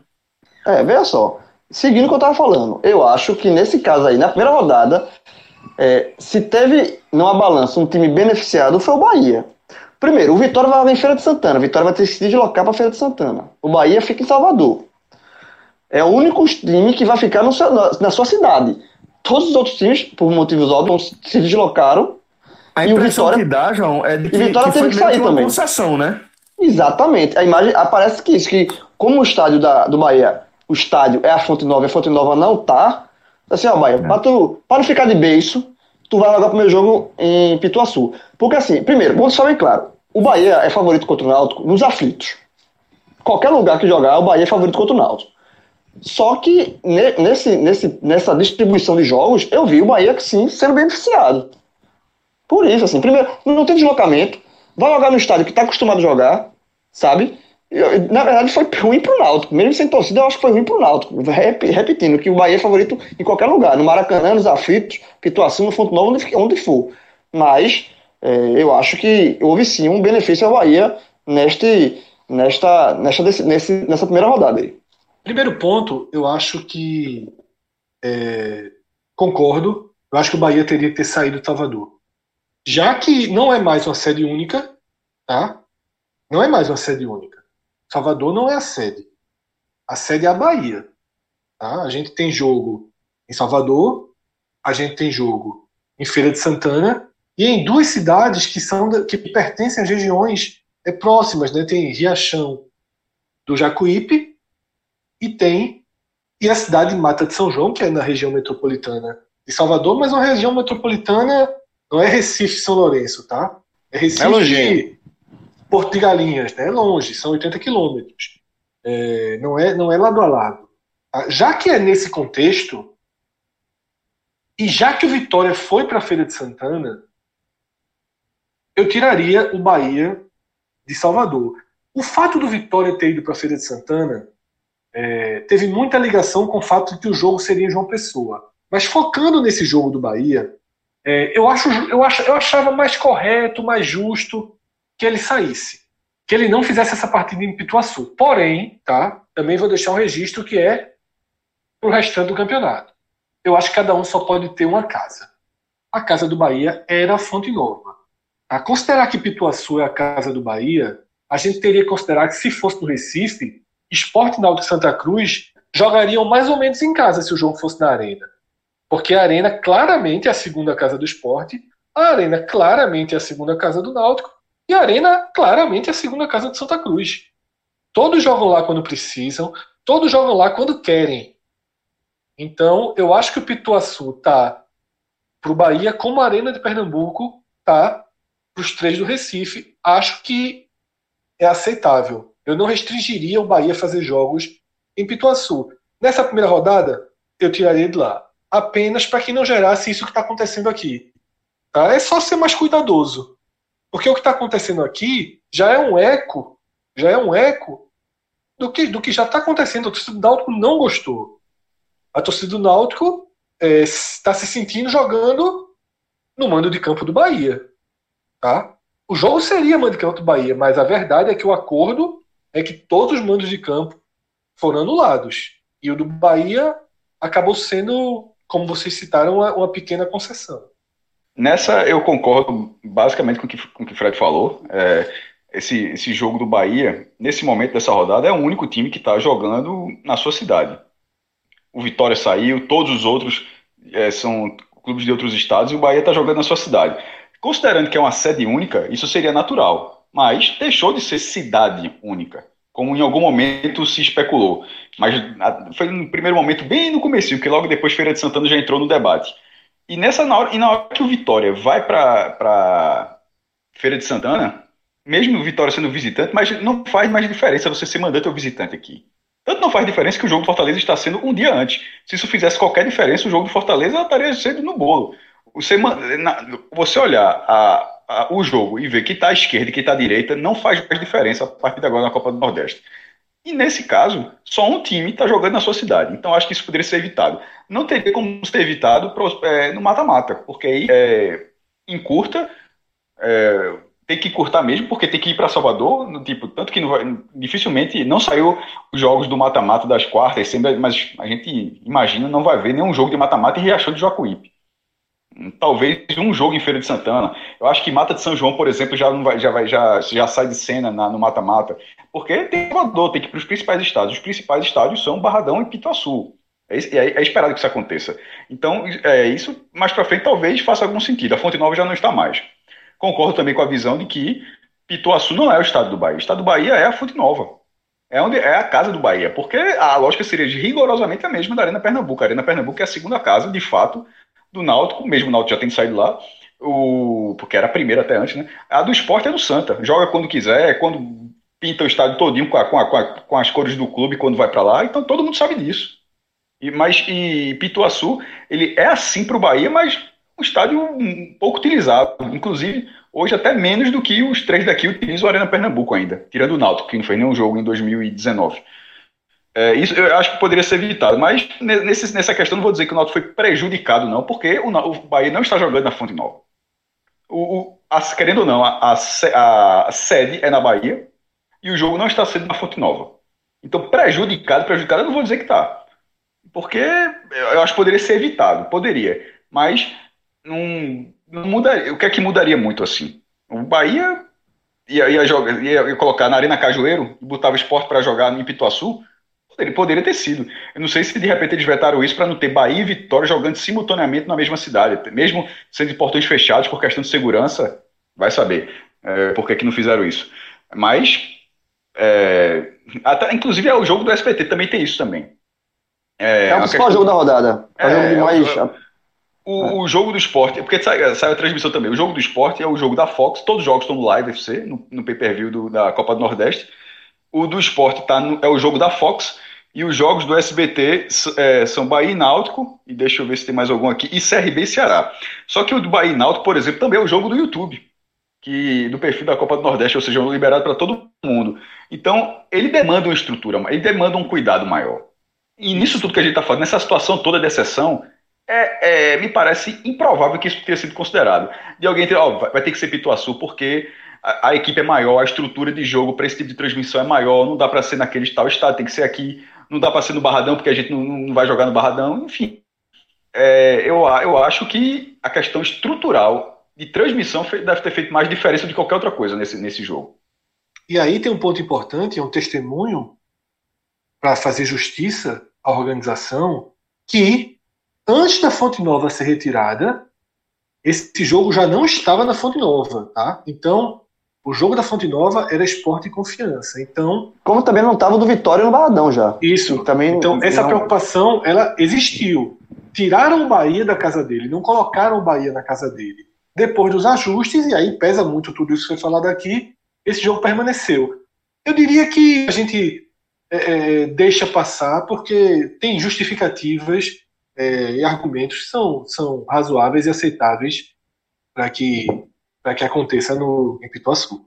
É, veja só. Seguindo o que eu estava falando, eu acho que nesse caso aí, na primeira rodada, é, se teve numa balança um time beneficiado, foi o Bahia. Primeiro, o Vitória vai em Feira de Santana. O Vitória vai ter que se deslocar para Feira de Santana. O Bahia fica em Salvador. É o único time que vai ficar seu, na sua cidade. Todos os outros times, por motivos óbvios, se deslocaram. A impressão Vitória, que dá, João, é de que, e Vitória que teve que sair também. concessão, né? Exatamente. A imagem aparece que isso, que como o estádio da, do Bahia, o estádio é a Fonte Nova, a Fonte Nova não tá. Assim, ó, Bahia, é. para, tu, para não ficar de beiço, tu vai jogar o primeiro jogo em Pituaçu. Porque assim, primeiro, vamos deixar bem claro, o Bahia é favorito contra o Náutico nos aflitos. Qualquer lugar que jogar, o Bahia é favorito contra o Náutico. Só que nesse, nesse, nessa distribuição de jogos, eu vi o Bahia sim sendo beneficiado. Por isso, assim, primeiro, não tem deslocamento, vai jogar no estádio que está acostumado a jogar, sabe? Na verdade, foi ruim pro Náutico. Mesmo sem torcida, eu acho que foi ruim pro Náutico. Repetindo, que o Bahia é favorito em qualquer lugar. No Maracanã, nos aflitos, Pituaçu, no Fonte Novo, onde for. Mas é, eu acho que houve sim um benefício ao Bahia neste, nesta, nesta, nesse, nessa primeira rodada aí. Primeiro ponto, eu acho que é, concordo. Eu acho que o Bahia teria que ter saído do Salvador. Já que não é mais uma sede única, tá? Não é mais uma sede única. Salvador não é a sede. A sede é a Bahia. Tá? A gente tem jogo em Salvador, a gente tem jogo em Feira de Santana e em duas cidades que são que pertencem às regiões é, próximas, né? Tem Riachão do Jacuípe e tem e a cidade de Mata de São João, que é na região metropolitana de Salvador, mas uma região metropolitana não é Recife São Lourenço, tá? É Recife é Porto de Galinhas, né? É longe, são 80 quilômetros. É, não, é, não é lado a lado. Tá? Já que é nesse contexto, e já que o Vitória foi para a Feira de Santana, eu tiraria o Bahia de Salvador. O fato do Vitória ter ido para a Feira de Santana é, teve muita ligação com o fato de que o jogo seria em João Pessoa. Mas focando nesse jogo do Bahia, é, eu, acho, eu, acho, eu achava mais correto, mais justo que ele saísse. Que ele não fizesse essa partida em Pituaçu. Porém, tá, também vou deixar um registro que é para o restante do campeonato. Eu acho que cada um só pode ter uma casa. A casa do Bahia era a Fonte Nova. A considerar que Pituaçu é a casa do Bahia, a gente teria que considerar que se fosse no Recife, Esporte Náutico Santa Cruz jogariam mais ou menos em casa se o jogo fosse na Arena. Porque a Arena claramente é a segunda casa do esporte, a Arena claramente é a segunda casa do Náutico e a Arena claramente é a segunda casa do Santa Cruz. Todos jogam lá quando precisam, todos jogam lá quando querem. Então, eu acho que o Pituaçu tá para o Bahia como a Arena de Pernambuco tá para os três do Recife. Acho que é aceitável. Eu não restringiria o Bahia a fazer jogos em Pituaçu. Nessa primeira rodada, eu tiraria de lá. Apenas para que não gerasse isso que está acontecendo aqui. Tá? É só ser mais cuidadoso. Porque o que está acontecendo aqui já é um eco, já é um eco do que, do que já está acontecendo. A torcida do Náutico não gostou. A torcida do Náutico está é, se sentindo jogando no mando de campo do Bahia. Tá? O jogo seria mando de campo do Bahia, mas a verdade é que o acordo é que todos os mandos de campo foram anulados. E o do Bahia acabou sendo, como vocês citaram, uma, uma pequena concessão. Nessa eu concordo basicamente com o que, com o que Fred falou. É, esse, esse jogo do Bahia, nesse momento dessa rodada, é o único time que está jogando na sua cidade. O Vitória saiu, todos os outros é, são clubes de outros estados e o Bahia está jogando na sua cidade. Considerando que é uma sede única, isso seria natural mas deixou de ser cidade única, como em algum momento se especulou. Mas foi no primeiro momento, bem no começo, porque logo depois Feira de Santana já entrou no debate. E nessa na hora, e na hora que o Vitória vai para Feira de Santana, mesmo o Vitória sendo visitante, mas não faz mais diferença você ser mandante ou visitante aqui. Tanto não faz diferença que o jogo do Fortaleza está sendo um dia antes. Se isso fizesse qualquer diferença, o jogo do Fortaleza estaria sendo no bolo. Você, você olhar a, o jogo e ver quem está à esquerda e quem está à direita não faz mais diferença a partir de agora na Copa do Nordeste. E nesse caso, só um time está jogando na sua cidade. Então acho que isso poderia ser evitado. Não teria como ser evitado é, no mata-mata, porque aí é, encurta, é, tem que encurtar mesmo, porque tem que ir para Salvador, no, tipo, tanto que não vai, dificilmente não saiu os jogos do mata-mata das quartas, sempre, mas a gente imagina não vai ver nenhum jogo de mata-mata em Riachão de Jacuípe. Talvez um jogo em Feira de Santana. Eu acho que Mata de São João, por exemplo, já não vai, já vai, já, já sai de cena na, no mata-mata, porque tem Salvador, tem que ir para os principais estádios. Os principais estádios são Barradão e Pituaçu. É, é, é, esperado que isso aconteça. Então, é, isso mais para frente talvez faça algum sentido. A Fonte Nova já não está mais. Concordo também com a visão de que Pituaçu não é o estado do Bahia. O estado do Bahia é a Fonte Nova. É onde é a casa do Bahia, porque a lógica seria rigorosamente a mesma da Arena Pernambuco. A Arena Pernambuco é a segunda casa, de fato, do Náutico, mesmo o Náutico já tem saído lá, o, porque era a primeira até antes, né? A do esporte é do Santa. Joga quando quiser, quando pinta o estádio todinho com, a, com, a, com as cores do clube quando vai para lá, então todo mundo sabe disso. E, mas e Pituaçu, ele é assim para o Bahia, mas um estádio um pouco utilizado. Inclusive, hoje até menos do que os três daqui utilizam o Arena Pernambuco ainda, tirando o Náutico, que não fez nenhum jogo em 2019. É, isso eu acho que poderia ser evitado, mas nesse, nessa questão não vou dizer que o Náutico foi prejudicado, não, porque o, o Bahia não está jogando na Fonte Nova. O, o a, querendo ou não, a, a, a, sede é na Bahia e o jogo não está sendo na Fonte Nova. Então, prejudicado, prejudicado, eu não vou dizer que está. Porque eu acho que poderia ser evitado, poderia. Mas não, não mudaria. O que é que mudaria muito assim? O Bahia ia, ia, jogar, ia, ia colocar na Arena Cajueiro e botava o esporte para jogar no Pituaçu. Ele poderia ter sido. Eu não sei se de repente eles vetaram isso para não ter Bahia e Vitória jogando simultaneamente na mesma cidade, mesmo sendo de portões fechados por questão de segurança. Vai saber é, por que, que não fizeram isso. Mas, é, até, inclusive, é o jogo do SPT também tem isso também. É, é o principal jogo da rodada. É, o jogo de mais. O, o, jogo do esporte, porque sai, sai, a transmissão também. O jogo do esporte é o jogo da Fox, todos os jogos estão no live FC, no, no pay-per-view da Copa do Nordeste. O do esporte tá no, é o jogo da Fox. E os jogos do SBT é, são Bahia e Náutico, e deixa eu ver se tem mais algum aqui, e CRB e Ceará. Só que o do Bahia e Náutico, por exemplo, também é o jogo do YouTube, que do perfil da Copa do Nordeste, ou seja, é liberado para todo mundo. Então, ele demanda uma estrutura, ele demanda um cuidado maior. E nisso tudo que a gente está falando, nessa situação toda de exceção, é, é, me parece improvável que isso tenha sido considerado. De alguém ter, ó, vai ter que ser Pituaçu, porque a, a equipe é maior, a estrutura de jogo para esse tipo de transmissão é maior, não dá para ser naquele tal estado, tem que ser aqui não dá para ser no Barradão porque a gente não, não vai jogar no Barradão, enfim. É, eu, eu acho que a questão estrutural de transmissão deve ter feito mais diferença de qualquer outra coisa nesse, nesse jogo. E aí tem um ponto importante, é um testemunho para fazer justiça à organização, que antes da Fonte Nova ser retirada, esse jogo já não estava na Fonte Nova, tá? Então, o jogo da Fonte Nova era esporte e confiança. Então. Como também não estava do Vitória no Baradão já. Isso. Também então, essa não... preocupação, ela existiu. Tiraram o Bahia da casa dele, não colocaram o Bahia na casa dele. Depois dos ajustes, e aí pesa muito tudo isso que foi falado aqui, esse jogo permaneceu. Eu diria que a gente é, é deixa passar porque tem justificativas é, e argumentos que são, são razoáveis e aceitáveis para que para que aconteça no em Pituaçu.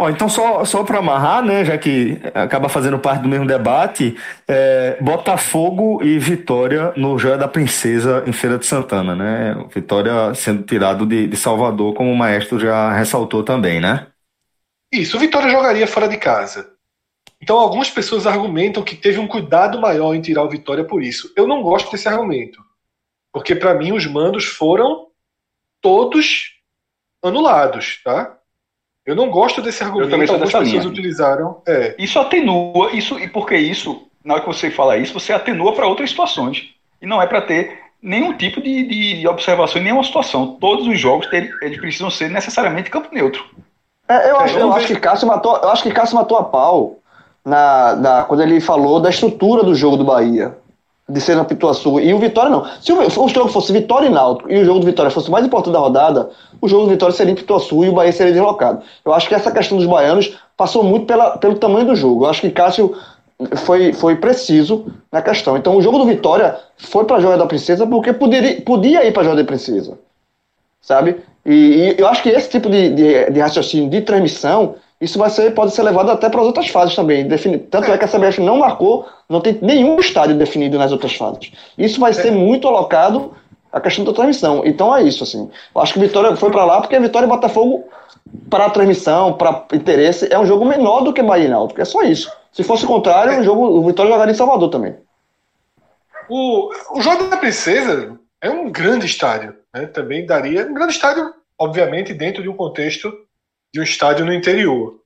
Bom, então só, só para amarrar, né, já que acaba fazendo parte do mesmo debate, é, Botafogo e Vitória no Joia da Princesa em Feira de Santana, né? Vitória sendo tirado de, de Salvador, como o maestro já ressaltou também, né? Isso, o Vitória jogaria fora de casa. Então algumas pessoas argumentam que teve um cuidado maior em tirar o Vitória por isso. Eu não gosto desse argumento, porque para mim os mandos foram todos anulados, tá? Eu não gosto desse argumento. Eu também Algumas pessoas linha. utilizaram. É. Isso atenua, isso e porque isso, na hora que você fala isso, você atenua para outras situações. E não é para ter nenhum tipo de, de, observação em nenhuma situação. Todos os jogos eles precisam ser necessariamente campo neutro. É, eu, acho, é, eu, eu acho que Cássio matou, eu acho que Cássio matou a pau na, na, quando ele falou da estrutura do jogo do Bahia de ser na Pituaçu e o Vitória não. Se o, jogo fosse Vitória e Náutico e o jogo do Vitória fosse o mais importante da rodada, o jogo do Vitória seria em Pituaçu e o Bahia seria deslocado. Eu acho que essa questão dos baianos passou muito pela, pelo tamanho do jogo. Eu acho que Cássio foi, foi preciso na questão. Então o jogo do Vitória foi para a Joia da Princesa porque poderia, podia ir para a Joia da Princesa. Sabe? E, e, eu acho que esse tipo de, de, de raciocínio de transmissão isso vai ser, pode ser levado até para as outras fases também. Tanto é. é. que a CBF não marcou, não tem nenhum estádio definido nas outras fases. Isso vai é. ser muito alocado a questão da transmissão. Então é isso, assim. Eu acho que Vitória foi para lá porque a Vitória e Botafogo, para a transmissão, para interesse, é um jogo menor do que Bahia e Náutico. É só isso. Se fosse o contrário, é. o, jogo, o Vitória jogaria em Salvador também. O, o Jogo da Princesa é um grande estádio. Né? Também daria. Um grande estádio, obviamente, dentro de um contexto de um estádio no interior.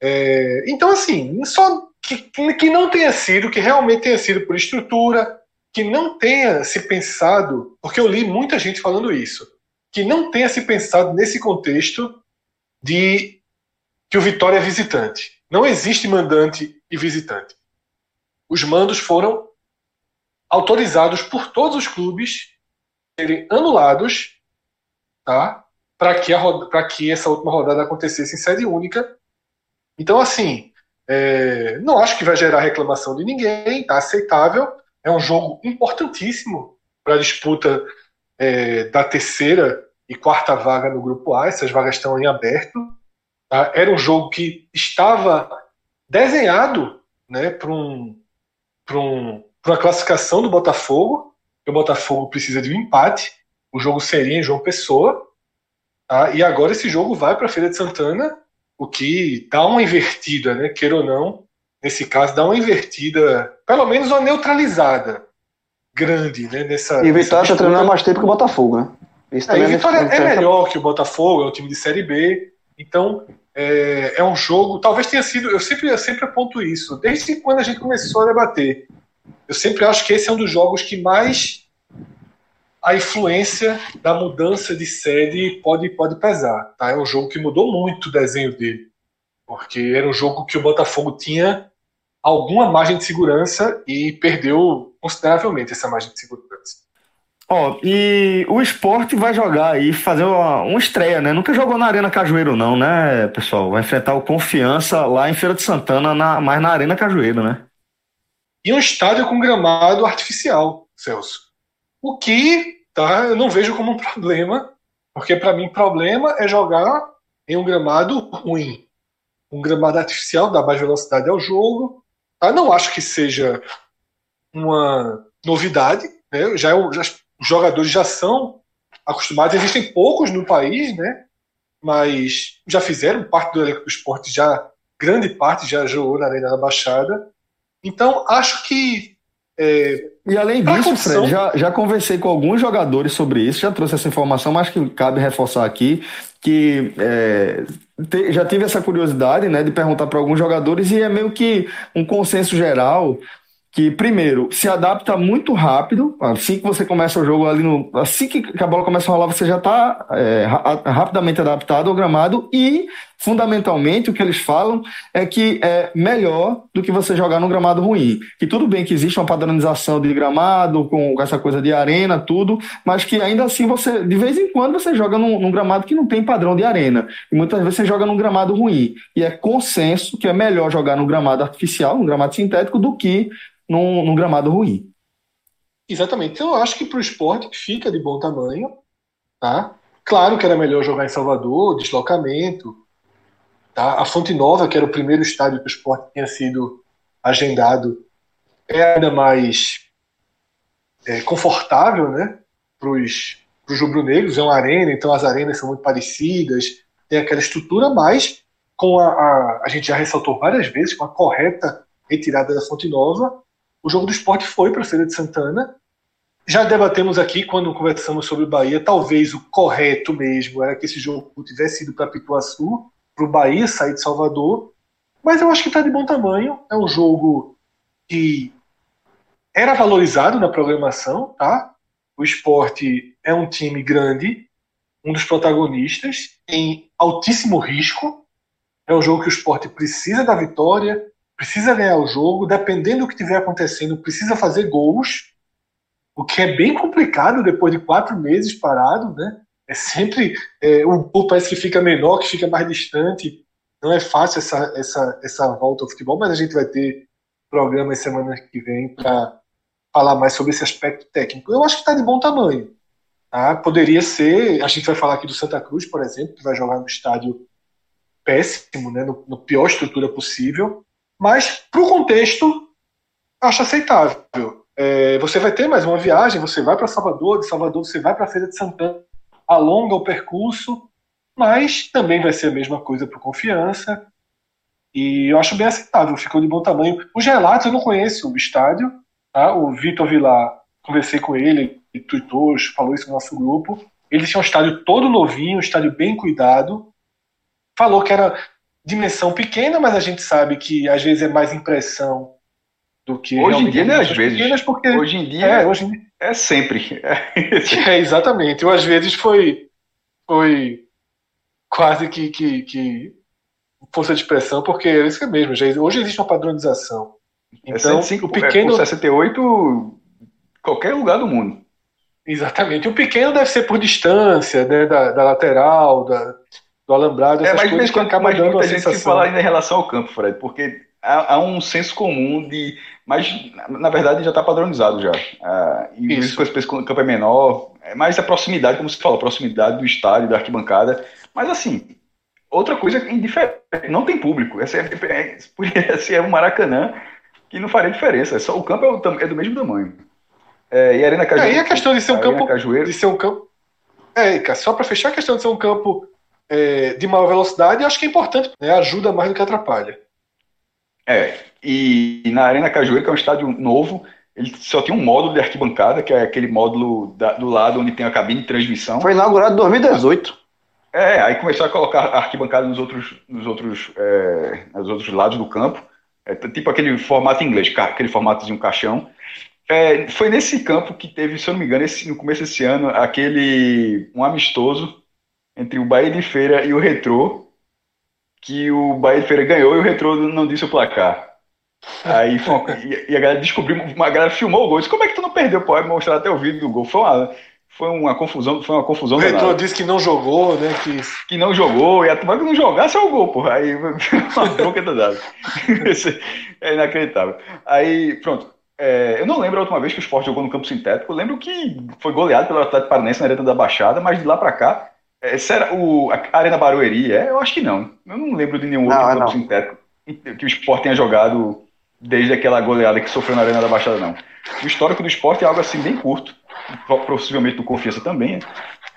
É, então, assim, só que, que não tenha sido, que realmente tenha sido por estrutura, que não tenha se pensado, porque eu li muita gente falando isso, que não tenha se pensado nesse contexto de que o Vitória é visitante. Não existe mandante e visitante. Os mandos foram autorizados por todos os clubes serem anulados, tá? Para que, que essa última rodada acontecesse em sede única. Então, assim, é, não acho que vai gerar reclamação de ninguém, tá aceitável. É um jogo importantíssimo para a disputa é, da terceira e quarta vaga no grupo A. Essas vagas estão em aberto. Tá? Era um jogo que estava desenhado né, para um, um, uma classificação do Botafogo. O Botafogo precisa de um empate. O jogo seria em João Pessoa. Tá? E agora esse jogo vai para a Feira de Santana, o que dá uma invertida, né? queira ou não, nesse caso, dá uma invertida, pelo menos uma neutralizada grande né? nessa. E o Vitória está treinando mais tempo que o Botafogo, né? Isso é, e o Vitória é, é melhor que o Botafogo, é um time de Série B. Então, é, é, um jogo. Talvez tenha sido. Eu sempre, eu sempre aponto isso. Desde quando a gente começou a debater eu sempre acho que esse é um dos jogos que mais a influência da mudança de sede pode, pode pesar. Tá? É um jogo que mudou muito o desenho dele. Porque era um jogo que o Botafogo tinha alguma margem de segurança e perdeu consideravelmente essa margem de segurança. Ó, oh, e o esporte vai jogar aí, fazer uma, uma, estreia, né? Nunca jogou na Arena Cajueiro, não, né, pessoal? Vai enfrentar o Confiança lá em Feira de Santana, na, mas na Arena Cajueiro, né? e um estádio com gramado artificial, Celso. O que tá, eu não vejo como um problema, porque para mim problema é jogar em um gramado ruim. Um gramado artificial dá mais velocidade ao jogo. Tá? Não acho que seja uma novidade. Né? Já, é já, os jogadores já são acostumados. Existem poucos no país, né? mas já fizeram parte do elenco do esporte, já grande parte já jogou na Arena da Baixada. Então, acho que. É, e além disso, condição... Fred, já, já conversei com alguns jogadores sobre isso, já trouxe essa informação, mas que cabe reforçar aqui que é, te, já tive essa curiosidade né, de perguntar para alguns jogadores e é meio que um consenso geral que, primeiro, se adapta muito rápido. Assim que você começa o jogo ali no. Assim que a bola começa a rolar, você já está é, rapidamente adaptado ao gramado. E, fundamentalmente, o que eles falam é que é melhor do que você jogar num gramado ruim. Que tudo bem que existe uma padronização de gramado, com essa coisa de arena, tudo, mas que ainda assim você, de vez em quando, você joga num, num gramado que não tem padrão de arena. E muitas vezes você joga num gramado ruim. E é consenso que é melhor jogar num gramado artificial, num gramado sintético, do que num, num gramado ruim. Exatamente. Então, eu acho que para o esporte fica de bom tamanho. Tá? Claro que era melhor jogar em Salvador, deslocamento. Tá? A Fonte Nova, que era o primeiro estádio que o esporte tinha sido agendado, é ainda mais é, confortável né? para os rubro-negros. É uma arena, então as arenas são muito parecidas, tem aquela estrutura, mas com a, a, a gente já ressaltou várias vezes, com a correta retirada da Fonte Nova, o jogo do esporte foi para a Feira de Santana. Já debatemos aqui, quando conversamos sobre o Bahia, talvez o correto mesmo era que esse jogo tivesse ido para Pituaçu, para o Bahia sair de Salvador. Mas eu acho que está de bom tamanho. É um jogo que era valorizado na programação, tá? O esporte é um time grande, um dos protagonistas, em altíssimo risco. É um jogo que o esporte precisa da vitória, precisa ganhar o jogo, dependendo do que estiver acontecendo, precisa fazer gols, o que é bem complicado depois de quatro meses parado, né? É sempre é, o gol parece que fica menor, que fica mais distante. Não é fácil essa, essa, essa volta ao futebol, mas a gente vai ter programa semana que vem para falar mais sobre esse aspecto técnico. Eu acho que está de bom tamanho. Tá? Poderia ser, a gente vai falar aqui do Santa Cruz, por exemplo, que vai jogar no estádio péssimo, né, no, no pior estrutura possível, mas para o contexto acho aceitável. É, você vai ter mais uma viagem, você vai para Salvador, de Salvador você vai para a Feira de Santana, alonga o percurso, mas também vai ser a mesma coisa para Confiança. E eu acho bem aceitável, ficou de bom tamanho. Os relatos eu não conheço o estádio, tá? o Vitor Vilar, conversei com ele, e tweetou, falou isso no nosso grupo. Ele tinha um estádio todo novinho, um estádio bem cuidado. Falou que era dimensão pequena, mas a gente sabe que às vezes é mais impressão do que. Hoje em dia, né? Às vezes. Porque, hoje em dia é, hoje em dia, é sempre. é, exatamente. Ou às vezes foi, foi quase que, que, que força de expressão, porque é isso mesmo. Já, hoje existe uma padronização. É então, é 105, o pequeno. É, 68, qualquer lugar do mundo. Exatamente. O pequeno deve ser por distância, né, da, da lateral, da, do alambrado, essas é, mas, coisas que acaba dando muita gente sensação. que fala ainda em relação ao campo, Fred, porque há, há um senso comum de. Mas, na verdade, já está padronizado já. Ah, e isso. isso que o campo é menor. É mais a proximidade, como você falou, a proximidade do estádio, da arquibancada. Mas, assim, outra coisa indiferente. Não tem público. Essa é, é, esse é o Maracanã que não faria diferença. É só, o campo é, é do mesmo tamanho. É, e a Arena Cajueiro. É, e a questão de ser um campo. Cajueiro. De ser um campo. É, só para fechar a questão de ser um campo é, de maior velocidade, acho que é importante, né? ajuda mais do que atrapalha. É, e, na Arena Cajueiro, que é um estádio novo, ele só tem um módulo de arquibancada, que é aquele módulo da, do lado onde tem a cabine de transmissão. Foi inaugurado em 2018. É, aí começou a colocar arquibancada nos outros, nos outros, é, nos outros lados do campo. É, tipo aquele formato inglês, aquele formatozinho caixão. É, foi nesse campo que teve, se eu não me engano, esse, no começo desse ano, aquele um amistoso entre o Bahia de Feira e o Retrô, que o Bahia de Feira ganhou e o Retrô não disse o placar. Aí uma, e, a galera descobriu, uma galera filmou o gol. Disse, como é que tu não perdeu? Pode mostrar até o vídeo do gol. Foi uma, foi uma confusão, foi uma confusão. O Retrô disse que não jogou, né? Que, que não jogou, e a turma que não jogasse é o gol, porra. Aí uma bronca danada. é inacreditável. Aí, pronto. É, eu não lembro a última vez que o esporte jogou no campo sintético. Eu lembro que foi goleado pelo Atlético Paranaense na Arena da Baixada, mas de lá para cá. É, será o, a Arena Barueri é? Eu acho que não. Eu não lembro de nenhum outro não, campo não. sintético que o esporte tenha jogado desde aquela goleada que sofreu na Arena da Baixada, não. O histórico do esporte é algo assim bem curto, possivelmente do Confiança também, né?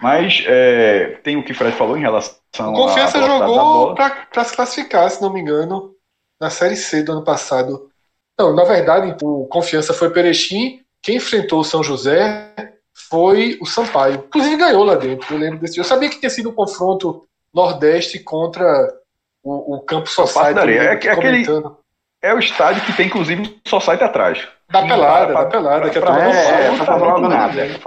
mas é, tem o que o Fred falou em relação. O Confiança jogou para se classificar, se não me engano, na Série C do ano passado. Não, na verdade, o Confiança foi Perechim. Quem enfrentou o São José foi o Sampaio. Inclusive ganhou lá dentro. Eu lembro desse. Eu sabia que tinha sido um confronto Nordeste contra o, o Campo Society. É, é, aquele, é o estádio que tem, inclusive, Society atrás. Da pelada, da pelada, que a turma não é, nada.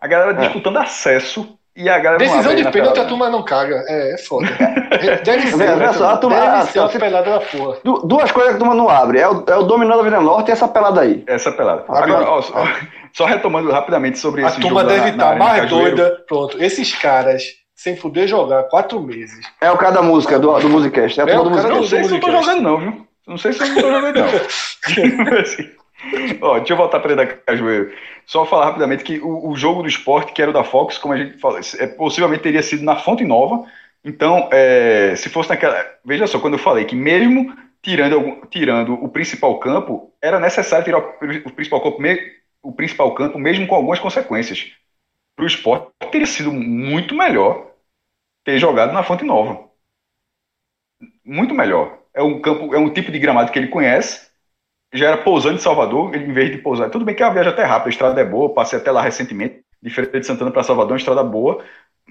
A galera é. disputando acesso e a galera Decisão de pênalti a turma não caga. É, é foda. Deve ser. Deve, só, a turma, deve a, ser a, pelada da porra. Duas coisas que a turma não abre. É o, é o dominó da Vila Norte e essa pelada aí. Essa pelada. Agora, ó, só, só, retomando rapidamente sobre a esse jogo. A turma deve estar mais doida. Pronto, esses caras sem poder jogar quatro meses. É o cara da música, do, do Musicast. É, é o do Musicast. Não sei se eu tô jogando não, viu? Não sei se eu não tô jogando não. Ó, deixa eu voltar para da Cajueiro. Só falar rapidamente que o, o, jogo do esporte, que era o da Fox, como a gente falou, é, possivelmente teria sido na Fonte Nova. Então, é, se fosse naquela. Veja só, quando eu falei que mesmo tirando, tirando o principal campo, era necessário tirar o, o principal campo, o principal campo, mesmo com algumas consequências. Para o esporte, teria sido muito melhor ter jogado na Fonte Nova. Muito melhor. É um campo, é um tipo de gramado que ele conhece já era pousando em Salvador, em vez de pousar. Tudo bem que a viagem é até rápida, a estrada é boa, passei até lá recentemente, diferente de Santana para Salvador, uma estrada boa.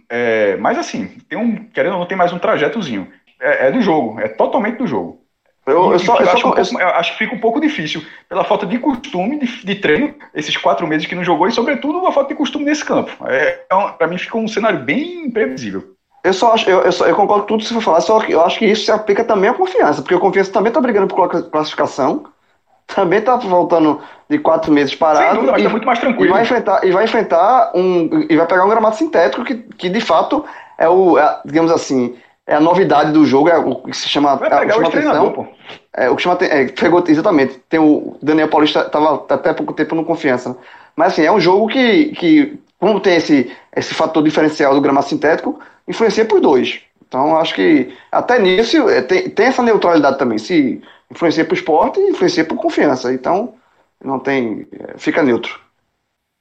É, mas assim, tem um, querendo ou não, tem mais um trajetozinho. É, é do jogo, é totalmente do jogo. Eu, eu, só, eu, acho, só, um pouco, eu, acho, que fica um pouco difícil pela falta de costume de, de, treino, esses quatro meses que não jogou, e sobretudo a falta de costume nesse campo. É, é para mim fica um cenário bem imprevisível. Eu só acho, eu, eu, só, eu concordo com tudo que você falar, só que eu acho que isso se aplica também à confiança, porque a confiança também está brigando por classificação, também está voltando de quatro meses parado. Dúvida, e, tá muito mais tranquilo. E vai enfrentar, e vai enfrentar um. E vai pegar um gramado sintético que, que de fato é o. É, digamos assim, é a novidade do jogo, é o que se chama. Vai pegar é, o, o atenção. Pô. É, o que chama é, pegou, exatamente. Tem o Daniel Paulista estava até pouco tempo no confiança. Mas assim, é um jogo que, que como tem esse, esse fator diferencial do gramado sintético, influencia por dois. Então, acho que até nisso é, tem, tem essa neutralidade também. Se influencia para o esporte, influencia para confiança. Então, não tem. É, fica neutro.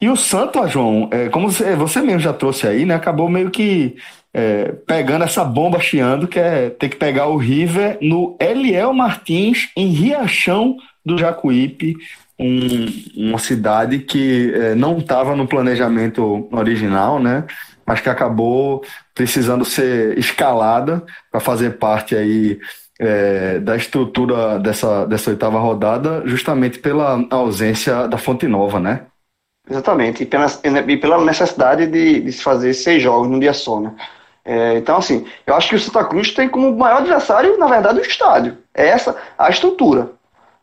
E o Santa, João, é, como você, você mesmo já trouxe aí, né? Acabou meio que é, pegando essa bomba chiando, que é ter que pegar o River no Eliel Martins, em Riachão do Jacuípe, um, uma cidade que é, não estava no planejamento original, né? Mas que acabou precisando ser escalada para fazer parte aí é, da estrutura dessa, dessa oitava rodada, justamente pela ausência da Fonte Nova, né? Exatamente, e pela, e pela necessidade de, de se fazer seis jogos num dia só, né? É, então, assim, eu acho que o Santa Cruz tem como maior adversário, na verdade, o estádio. É essa a estrutura.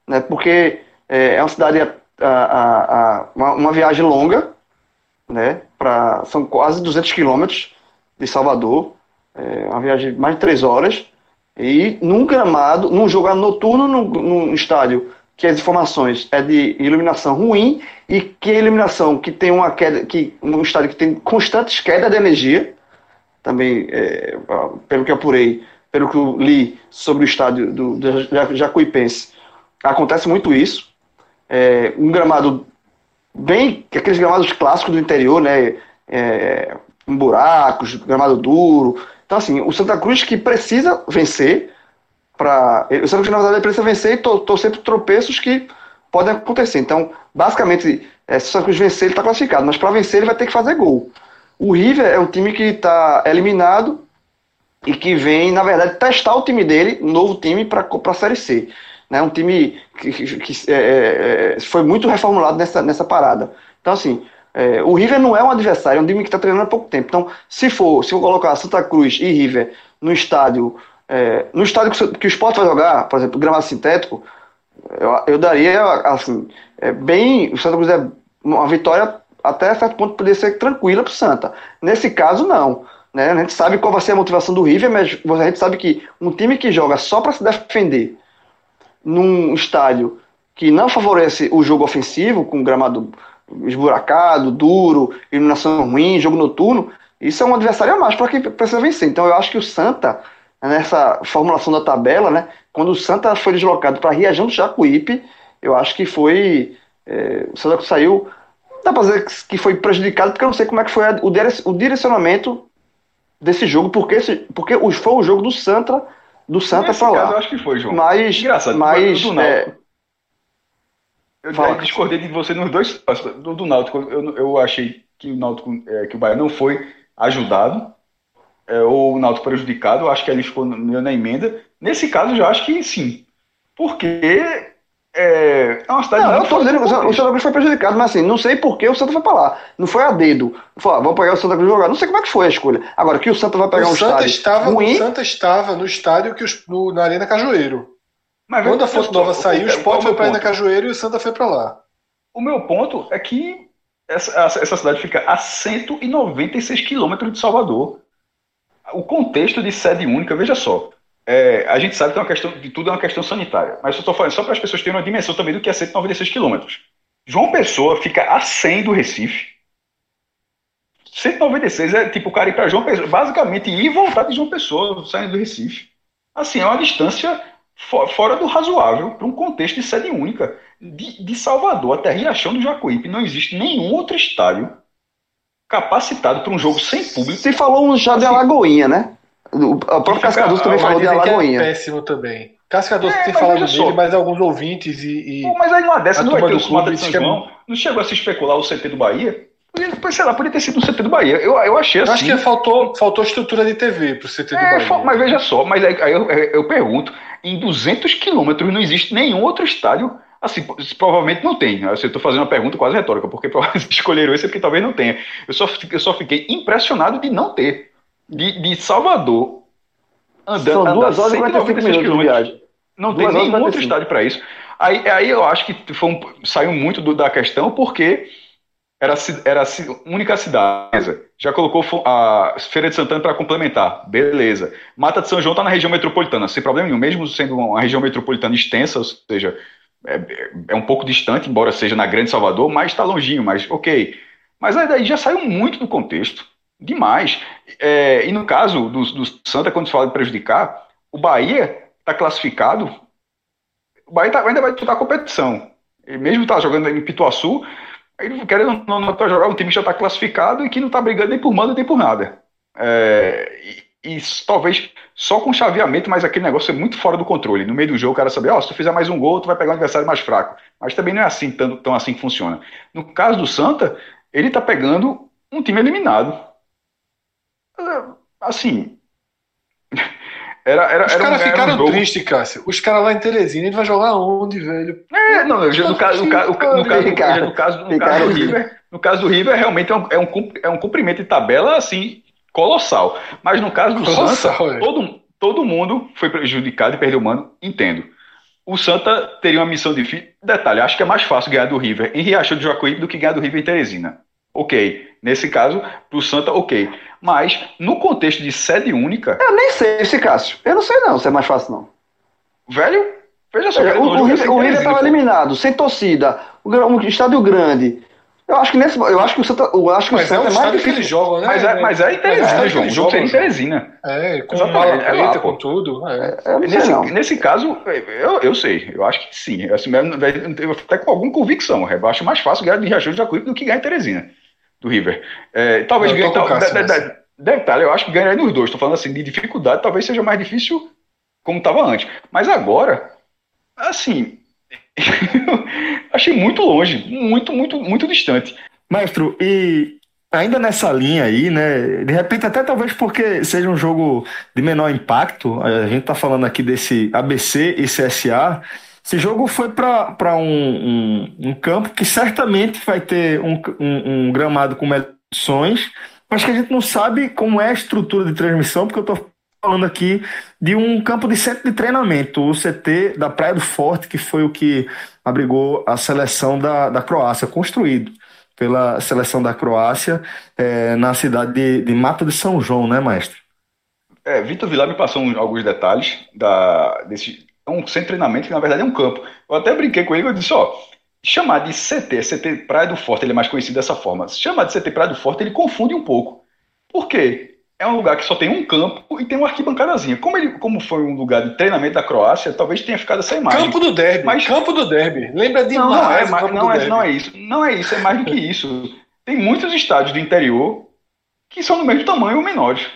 Né? Porque é, é uma cidade, a, a, a, uma, uma, viagem longa, né? Pra, são quase 200 quilômetros de Salvador, é uma viagem de mais de três horas. E num gramado, num jogo noturno, num, num estádio que as informações é de iluminação ruim e que a iluminação que tem uma queda, que um estádio que tem constantes quedas de energia, também, é, pelo que apurei, pelo que eu li sobre o estádio do, do Jacuipense, acontece muito isso. É, um gramado bem, aqueles gramados clássicos do interior, né? É, buracos, gramado duro. Então, assim, o Santa Cruz que precisa vencer, para o Santa Cruz, na verdade, precisa vencer e torcer para tropeços que podem acontecer. Então, basicamente, é, se o Santa Cruz vencer, ele está classificado, mas para vencer, ele vai ter que fazer gol. O River é um time que está eliminado e que vem, na verdade, testar o time dele, um novo time para a Série C. Né? Um time que, que, que é, é, é, foi muito reformulado nessa, nessa parada. Então, assim, é, o River não é um adversário, é um time que está treinando há pouco tempo. Então, se for, se for colocar Santa Cruz e River no estádio, é, no estádio que, o Sport vai jogar, por exemplo, gramado sintético, eu, eu daria, assim, é bem, o Santa Cruz é uma vitória até certo ponto poderia ser tranquila para o Santa. Nesse caso, não. Né? A gente sabe qual vai ser a motivação do River, mas a gente sabe que um time que joga só para se defender num estádio que não favorece o jogo ofensivo, com gramado esburacado, duro, iluminação ruim, jogo noturno, isso é um adversário a mais para quem precisa vencer. Então eu acho que o Santa, nessa formulação da tabela, né, quando o Santa foi deslocado para Riajão do Jacuípe, eu acho que foi. É, o Santa saiu dá pra dizer que foi prejudicado, porque eu não sei como é que foi o direcionamento desse jogo, porque, esse, porque foi o jogo do Santa, do Santa pra lá. eu acho que foi, João. Mas, Engraçado, mas, do é... Eu Fala, discordei de você nos dois do, do Náutico. Eu, eu achei que o Náutico, é, que o Bahia não foi ajudado, é, ou o Náutico prejudicado. Eu acho que ele ficou na emenda. Nesse caso, eu já acho que sim. Porque é, é uma cidade não, eu tô dizendo, o Santa Cruz foi prejudicado, mas assim, não sei por que o Santa foi pra lá. Não foi a dedo. Falou, ah, vamos pegar o Santa Cruz jogar. Não sei como é que foi a escolha. Agora, que o Santa vai pegar o um Santa estádio estava, ruim... O Santa estava no estádio que os, no, na Arena Cajueiro. Mas Quando a Fonte Nova saiu, o Sport foi pra Arena Cajueiro e o Santa foi pra lá. O meu ponto é que essa, essa cidade fica a 196 quilômetros de Salvador. O contexto de sede única, veja só, é, a gente sabe que é uma questão de tudo é uma questão sanitária, mas eu estou falando só para as pessoas terem uma dimensão também do que é 196 quilômetros. João Pessoa fica a 100 do Recife. 196 é tipo o cara ir para João Pessoa, basicamente ir e voltar de João Pessoa, saindo do Recife. Assim, é uma distância fora do razoável para um contexto de sede única. De, de Salvador até Riachão do Jacuípe não existe nenhum outro estádio capacitado para um jogo sem público. Você falou já assim, de Alagoinha, né? O próprio Cascaduto também falou de Alagoinha. É péssimo também. Cascaduto é, tem falado dele, só. mas alguns ouvintes e. e Pô, mas aí uma dessa não vai ter o Mata de São João. Não chegou a se especular o CT do Bahia? Sei lá, podia ter sido no CT do Bahia. Eu, eu achei assim. Eu acho que faltou, faltou estrutura de TV pro CT do é, Bahia. Mas veja só, mas aí, aí eu, eu, pergunto: em 200 quilômetros não existe nenhum outro estádio. Assim, provavelmente não tem. Eu estou fazendo uma pergunta quase retórica, porque escolheram esse porque talvez não tenha. Eu só, eu só fiquei impressionado de não ter. De, de Salvador andando, São duas horas e 45 minutos de viagem. Não duas tem nenhum outro estádio para isso. Aí, aí eu acho que foi um, saiu muito do, da questão porque era, era a única cidade. Já colocou a Feira de Santana para complementar. Beleza. Mata de São João está na região metropolitana, sem problema nenhum, mesmo sendo uma região metropolitana extensa, ou seja, é, é um pouco distante, embora seja na Grande Salvador, mas está longinho, mas ok. Mas aí daí já saiu muito do contexto Demais. É, e no caso do, do Santa, quando se fala de prejudicar, o Bahia está classificado. O Bahia tá, ainda vai disputar a competição. Mesmo tá jogando em Pituaçu, ele querendo não, não tá jogar um time que já está classificado e que não está brigando nem por mando nem por nada. É, e, e, talvez só com chaveamento, mas aquele negócio é muito fora do controle. No meio do jogo, o cara sabe, ó, oh, se tu fizer mais um gol, tu vai pegar um adversário mais fraco. Mas também não é assim, tão, tão assim que funciona. No caso do Santa, ele está pegando um time eliminado. É, assim, era, era, Os caras ficaram um tristes, Cássio. Os caras lá em Teresina, ele vai jogar onde, velho? É, não, no, no, caso, no, caso, no, caso, no, caso, no caso, no caso do River, no caso do River, realmente é um, é um, é um cumprimento de tabela, assim, colossal. Mas no caso do colossal, Santa, é. todo, todo mundo foi prejudicado e perdeu o mano, entendo. O Santa teria uma missão difícil. Detalhe, acho que é mais fácil ganhar do River em Riachão de Jacuípe do que ganhar do River em Teresina. Ok. Nesse caso, pro Santa, ok. Mas, no contexto de sede única. Eu nem sei esse Cássio. Eu não sei não se é mais fácil, não. Velho, veja só. É, o, o, o River estava eliminado, sem torcida, um estádio grande. Eu acho que nesse, eu acho que o Santa, eu acho que mas o Santa é, é mais difícil. Que né? Mas é, mas é em Teresina, João. O jogo seria em Teresina. É, com mala é lá, com tudo. É. É, nesse, nesse caso, eu, eu sei. Eu acho que sim. Assim, até com alguma convicção. Eu acho mais fácil ganhar de Riachão de Jacuípe do que ganhar em Teresina do River. É, talvez ganhe. Tal, detalhe, eu acho que ganharia nos dois. Estou falando assim, de dificuldade, talvez seja mais difícil como estava antes. Mas agora, assim, achei muito longe, muito, muito, muito distante. Maestro, e ainda nessa linha aí, né? De repente, até talvez porque seja um jogo de menor impacto, a gente está falando aqui desse ABC e CSA. Esse jogo foi para um, um, um, campo que certamente vai ter um, um, um gramado com medições, mas que a gente não sabe como é a estrutura de transmissão, porque eu estou falando aqui de um campo de centro de treinamento, o CT da Praia do Forte, que foi o que abrigou a seleção da, da Croácia, construído pela seleção da Croácia é, na cidade de, de Mata de São João, né, maestro? É, Vitor Vilar me passou alguns detalhes da, desse, um centro de treinamento que na verdade é um campo. Eu até brinquei com ele, eu disse, ó, chamar de CT, CT Praia do Forte, ele é mais conhecido dessa forma. Chamar de CT Praia do Forte, ele confunde um pouco. Por quê? É um lugar que só tem um campo e tem uma arquibancadazinha. Como, ele, como foi um lugar de treinamento da Croácia, talvez tenha ficado essa imagem. Campo do derby. Mas, campo do derby. Lembra de não, não, é, não, é, não é isso. Não é isso, é mais do que isso. Tem muitos estádios do interior que são do mesmo tamanho ou menores.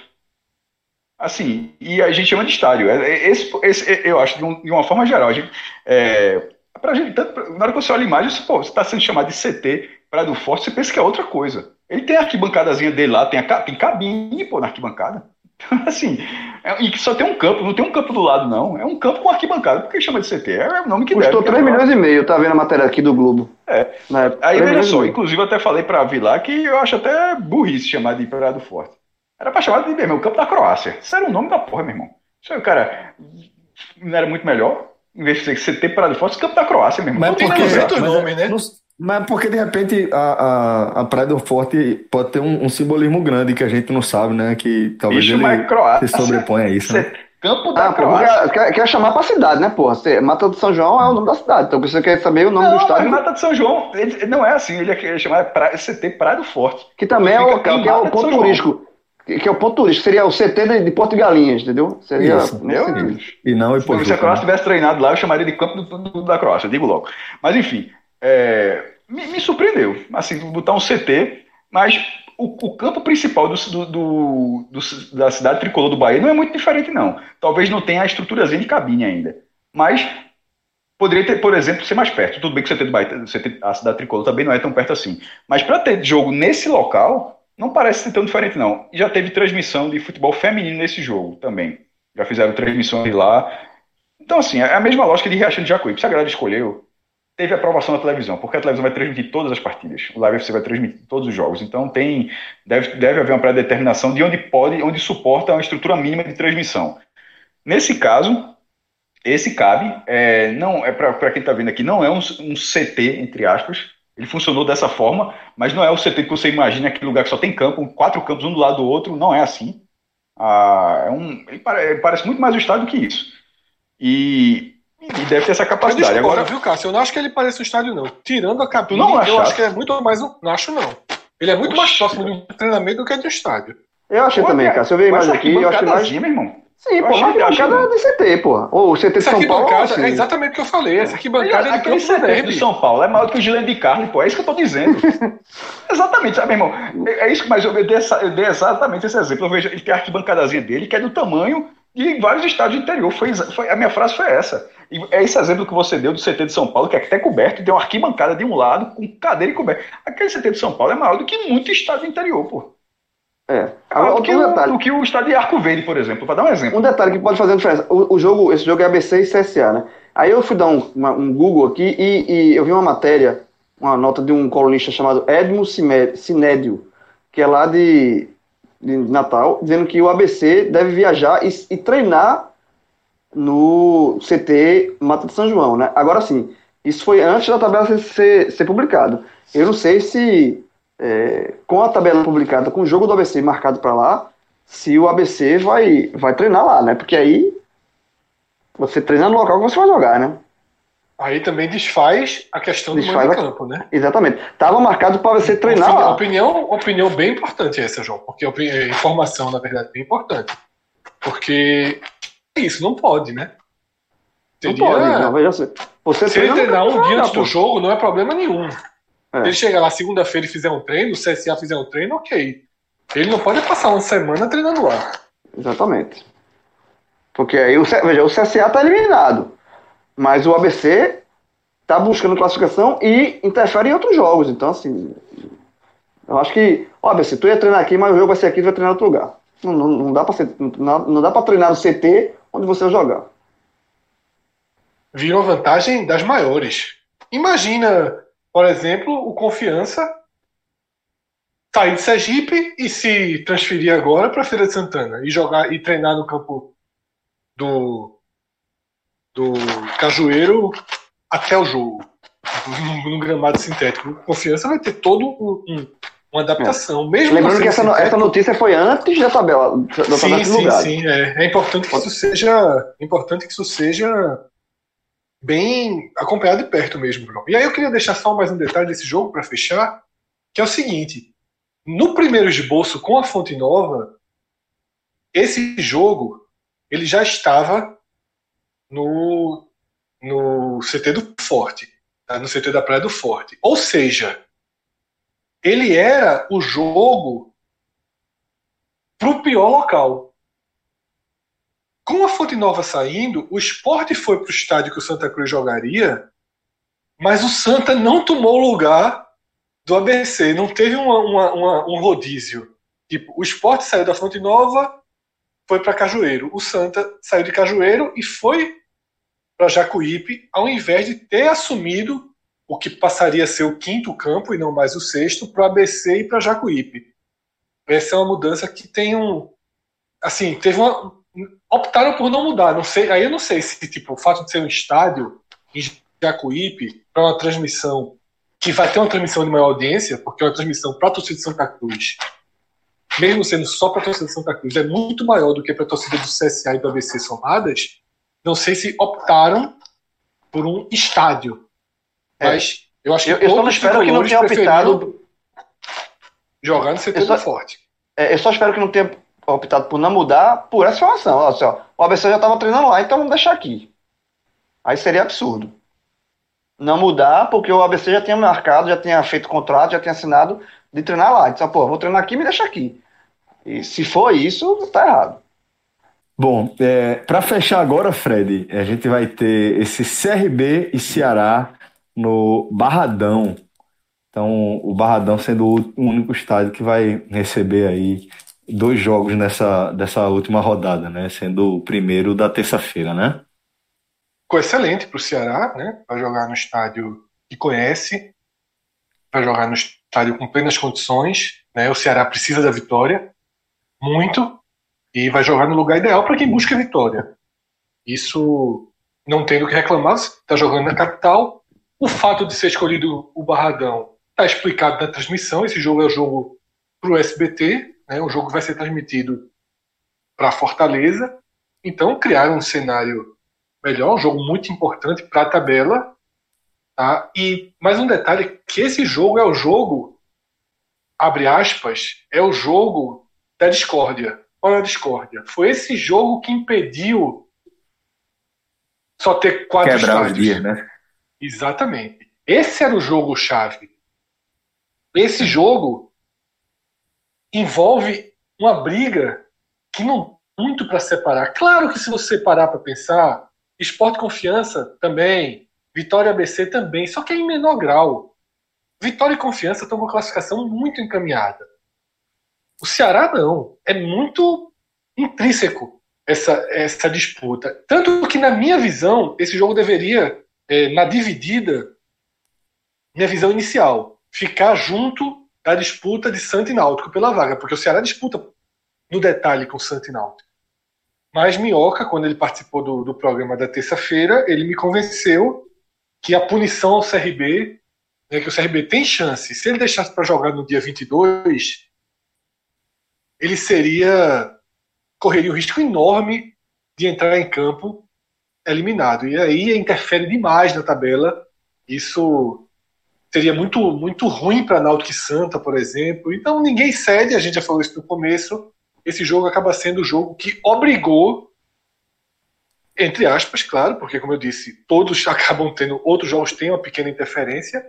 Assim, e a gente chama de estádio. É, é, esse, esse eu acho, de, um, de, uma forma geral, a gente, é, pra gente, tanto, na hora que você olha a imagem, você, pô, você está sendo chamado de CT, Praia do Forte, você pensa que é outra coisa. Ele tem a arquibancadazinha dele lá, tem, a, tem cabine, pô, na arquibancada. assim, é, e que só tem um campo, não tem um campo do lado, não. É um campo com arquibancada. Por que chama de CT? É o nome que Custou deve. 3 milhões e meio, tá vendo a matéria aqui do Globo. É. Aí, veja só, inclusive eu até falei pra Vilar que eu acho até burrice chamar de Praia do Forte. Era pra chamar de, meu irmão, o campo da Croácia. Isso era o nome da porra, meu irmão. Isso aí, cara, não era muito melhor? Em vez de você ter parado de fora, campo da Croácia, meu irmão. Mas porque, mas, nome, né? mas porque de repente a, a, a Praia do Forte pode ter um, um, simbolismo grande que a gente não sabe, né? Que talvez Ixi, ele Croácia, se sobrepõe a isso. Né? Campo da ah, Croácia. Quer, quer, chamar pra cidade, né, porra? Você, Mata de São João é o nome da cidade. Então você quer saber o nome não, do estádio. Mata de São João, ele, não é assim. Ele é chamado praia, CT Praia do Forte. Que também é o, que é o ponto turístico que é o ponto turístico, seria o CT de, de Porto de Galinhas, entendeu? Seria Isso, meu E não Se a Croácia tivesse treinado lá, eu chamaria de campo do, do, da Croácia, digo logo. Mas enfim, é, me, me, surpreendeu, assim, botar um CT, mas o, o campo principal do, do, da cidade tricolor do Bahia não é muito diferente, não. Talvez não tenha a estruturazinha de cabine ainda. Mas poderia ter, por exemplo, ser mais perto. Tudo bem que o CT do Bahia, CT, a cidade tricolor também não é tão perto assim. Mas para ter jogo nesse local, não parece ser tão diferente, não. Já teve transmissão de futebol feminino nesse jogo também. Já fizeram transmissões lá. Então, assim, é a mesma lógica de Riachão de Jacuípe. Se a galera escolheu, teve aprovação na televisão, porque a televisão vai transmitir todas as partidas. O Live FC vai transmitir todos os jogos. Então, tem deve, deve haver uma pré-determinação de onde pode, onde suporta uma estrutura mínima de transmissão. Nesse caso, esse cabe, é, não é para quem está vendo aqui, não é um, um CT, entre aspas, ele funcionou dessa forma, mas não é o CT que você imagina, aquele lugar que só tem campo, quatro campos um do lado do outro, não é assim. Ah, é um, ele, ele parece muito mais o estádio que isso. E, e deve ter essa capacidade. Agora, viu, Cássio? Eu não acho que ele parece um estádio, não. Tirando a cabine, não eu acho que é muito mais um. Não acho, não. Ele é muito Oxi. mais próximo de um treinamento do que de um estádio. Eu achei Pô, também, cara. Se eu ver imagem aqui, eu achei mais. Meu irmão. Sim, pô, mas arquibancada de CT, pô. Ou CT de São Paulo. Assim. É exatamente o que eu falei. Essa arquibancada é de Aquele CT do São Paulo é maior do que o Gilene de Carne, pô. É isso que eu tô dizendo. exatamente, sabe, meu irmão? É, é isso, mas eu dei, essa, eu dei exatamente esse exemplo. Eu vejo ele tem a arquibancadazinha dele, que é do tamanho de vários estados do interior. Foi, foi, a minha frase foi essa. E é esse exemplo que você deu do CT de São Paulo, que é até coberto, tem uma arquibancada de um lado, com cadeira e coberto. Aquele CT de São Paulo é maior do que muito estado do interior, pô. É. Agora, do, que um o, do que o estádio de Arco Verde, por exemplo, para dar um exemplo. Um detalhe que pode fazer diferença. O, o, jogo, esse jogo é ABC e CSA, né? Aí eu fui dar um, uma, um Google aqui e, e, eu vi uma matéria, uma nota de um colunista chamado Edmo Sinédio, que é lá de, de Natal, dizendo que o ABC deve viajar e, e treinar no CT Mata de São João, né? Agora sim, isso foi antes da tabela ser, ser, ser publicado. Eu não sei se é, com a tabela publicada, com o jogo do ABC marcado para lá, se o ABC vai, vai treinar lá, né? Porque aí você treina no local que você vai jogar, né? Aí também desfaz a questão desfaz do mando a... campo, né? Exatamente. Tava marcado para você treinar opinião, lá. Opinião, opinião bem importante essa, João, porque é, informação, na verdade, bem importante. Porque isso não pode, né? Seria... Não pode, não, veja Você Se ele treinar um dia antes do jogo, não é problema nenhum. É. Ele chegar lá segunda-feira e fizer um treino, o CSA fizer um treino, ok. Ele não pode passar uma semana treinando lá. Exatamente. Porque aí o, veja, o CSA está eliminado. Mas o ABC está buscando classificação e interfere em outros jogos. Então, assim. Eu acho que. Ó, ABC, tu ia treinar aqui, mas o jogo vai ser aqui e vai treinar em outro lugar. Não, não, não dá para não, não dá para treinar no CT onde você vai jogar. Vira uma vantagem das maiores. Imagina por exemplo, o Confiança sair de Sergipe e se transferir agora para Feira de Santana e jogar e treinar no campo do do Cajueiro até o jogo no, gramado sintético. Confiança vai ter todo um, um uma adaptação. É. Mesmo Lembrando que essa, essa notícia foi antes da tabela. Da sim, sim, lugar. sim. É, é importante que isso seja. É importante que isso seja bem acompanhado de perto mesmo, Bruno. E aí eu queria deixar só mais um detalhe desse jogo para fechar, que é o seguinte: no primeiro esboço com a Fonte Nova, esse jogo ele já estava no, no CT do Forte, tá? no CT da Praia do Forte. Ou seja, ele era o jogo para o pior local. Com a Fonte Nova saindo, o esporte foi para o estádio que o Santa Cruz jogaria, mas o Santa não tomou lugar do ABC, não teve uma, uma, uma, um rodízio. Tipo, o esporte saiu da Fonte Nova, foi para Cajueiro. O Santa saiu de Cajueiro e foi para Jacuípe, ao invés de ter assumido o que passaria a ser o quinto campo e não mais o sexto, para o ABC e para Jacuípe. Essa é uma mudança que tem um. Assim, teve uma, optaram por não mudar. Não sei, aí eu não sei se tipo, o fato de ser um estádio em Jacuípe para uma transmissão que vai ter uma transmissão de maior audiência, porque é uma transmissão para a torcida de Santa Cruz, mesmo sendo só para a torcida de Santa Cruz, é muito maior do que para a torcida do CSA e do ABC somadas. Não sei se optaram por um estádio. É. Mas eu acho que eu, eu só não espero que não tenha optado jogar no CT só, forte. É, eu só espero que não tenha optado por não mudar por essa informação. Olha só, o ABC já estava treinando lá, então vamos deixar aqui. Aí seria absurdo. Não mudar, porque o ABC já tinha marcado, já tinha feito contrato, já tinha assinado de treinar lá. Então, pô, vou treinar aqui e me deixa aqui. E se for isso, tá errado. Bom, é, para fechar agora, Fred, a gente vai ter esse CRB e Ceará no Barradão. Então, o Barradão sendo o único estádio que vai receber aí dois jogos nessa dessa última rodada, né? Sendo o primeiro da terça-feira, né? Ficou excelente para o Ceará, né? Vai jogar no estádio que conhece, vai jogar no estádio com plenas condições, né? O Ceará precisa da vitória, muito, e vai jogar no lugar ideal para quem busca vitória. Isso não tem do que reclamar, está jogando na capital. O fato de ser escolhido o Barradão está explicado na transmissão. Esse jogo é o jogo para o SBT, né? O jogo vai ser transmitido para Fortaleza. Então, criar um cenário melhor, um jogo muito importante para a tabela. Tá? E mais um detalhe, que esse jogo é o jogo abre aspas, é o jogo da discórdia. É a discórdia? Foi esse jogo que impediu só ter quatro Quebrar estádios. dias, né? Exatamente. Esse era o jogo chave. Esse jogo envolve uma briga que não muito para separar. Claro que se você parar para pensar, esporte confiança também, Vitória ABC também, só que é em menor grau. Vitória e Confiança estão com uma classificação muito encaminhada. O Ceará não. É muito intrínseco essa, essa disputa. Tanto que, na minha visão, esse jogo deveria, é, na dividida, minha visão inicial, ficar junto da disputa de Santo e Náutico pela vaga, porque o Ceará disputa no detalhe com o Santo e Náutico. Mas Minhoca, quando ele participou do, do programa da terça-feira, ele me convenceu que a punição ao CRB, né, que o CRB tem chance, se ele deixasse para jogar no dia 22, ele seria correria um risco enorme de entrar em campo eliminado. E aí interfere demais na tabela. Isso seria muito muito ruim para Náutico e Santa, por exemplo. Então ninguém cede, a gente já falou isso no começo. Esse jogo acaba sendo o jogo que obrigou entre aspas, claro, porque como eu disse, todos acabam tendo, outros jogos têm uma pequena interferência,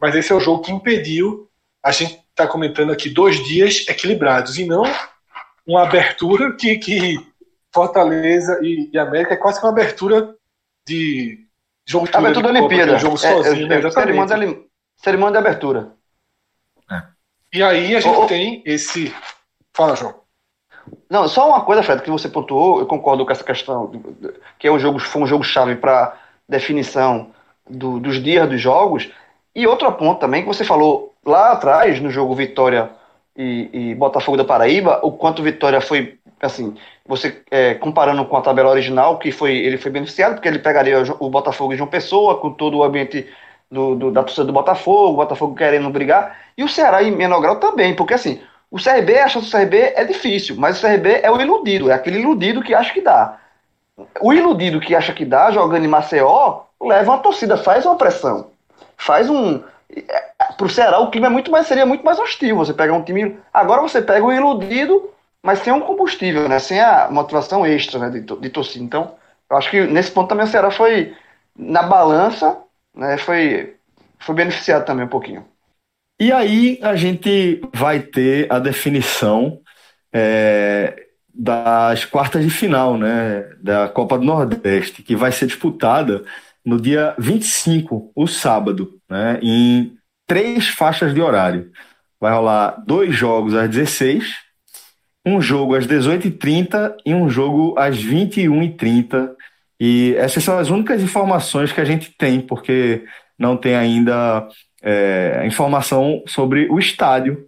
mas esse é o jogo que impediu a gente está comentando aqui dois dias equilibrados e não uma abertura que, que Fortaleza e, e América é quase que uma abertura de jogo abertura da Olimpíada, jogo é, sozinho, é, né? de, cerimônia de abertura. É. E aí a gente oh, tem esse. Fala, João. Não, só uma coisa, Fred, que você pontuou, eu concordo com essa questão, que é um jogo, foi um jogo chave para definição do, dos dias dos jogos. E outro ponto também que você falou lá atrás, no jogo Vitória e, e Botafogo da Paraíba, o quanto Vitória foi, assim, você é, comparando com a tabela original, que foi ele foi beneficiado, porque ele pegaria o Botafogo e João Pessoa, com todo o ambiente do, do, da torcida do Botafogo, o Botafogo querendo brigar, e o Ceará em menor grau também, porque assim, o CRB, a chance do CRB é difícil, mas o CRB é o iludido, é aquele iludido que acha que dá. O iludido que acha que dá, jogando em Maceió, leva uma torcida, faz uma pressão. Faz um. Para o Ceará, o clima é muito mais, seria muito mais hostil. Você pega um time. Agora você pega o iludido, mas sem um combustível, né? Sem a motivação extra né? de, de torcida. Então, eu acho que nesse ponto também o Ceará foi, na balança, né? foi, foi beneficiado também um pouquinho. E aí a gente vai ter a definição é, das quartas de final, né, da Copa do Nordeste, que vai ser disputada no dia 25, o sábado, né, em três faixas de horário. Vai rolar dois jogos às 16, um jogo às 18h30 e um jogo às 21h30. E essas são as únicas informações que a gente tem, porque não tem ainda é, informação sobre o estádio,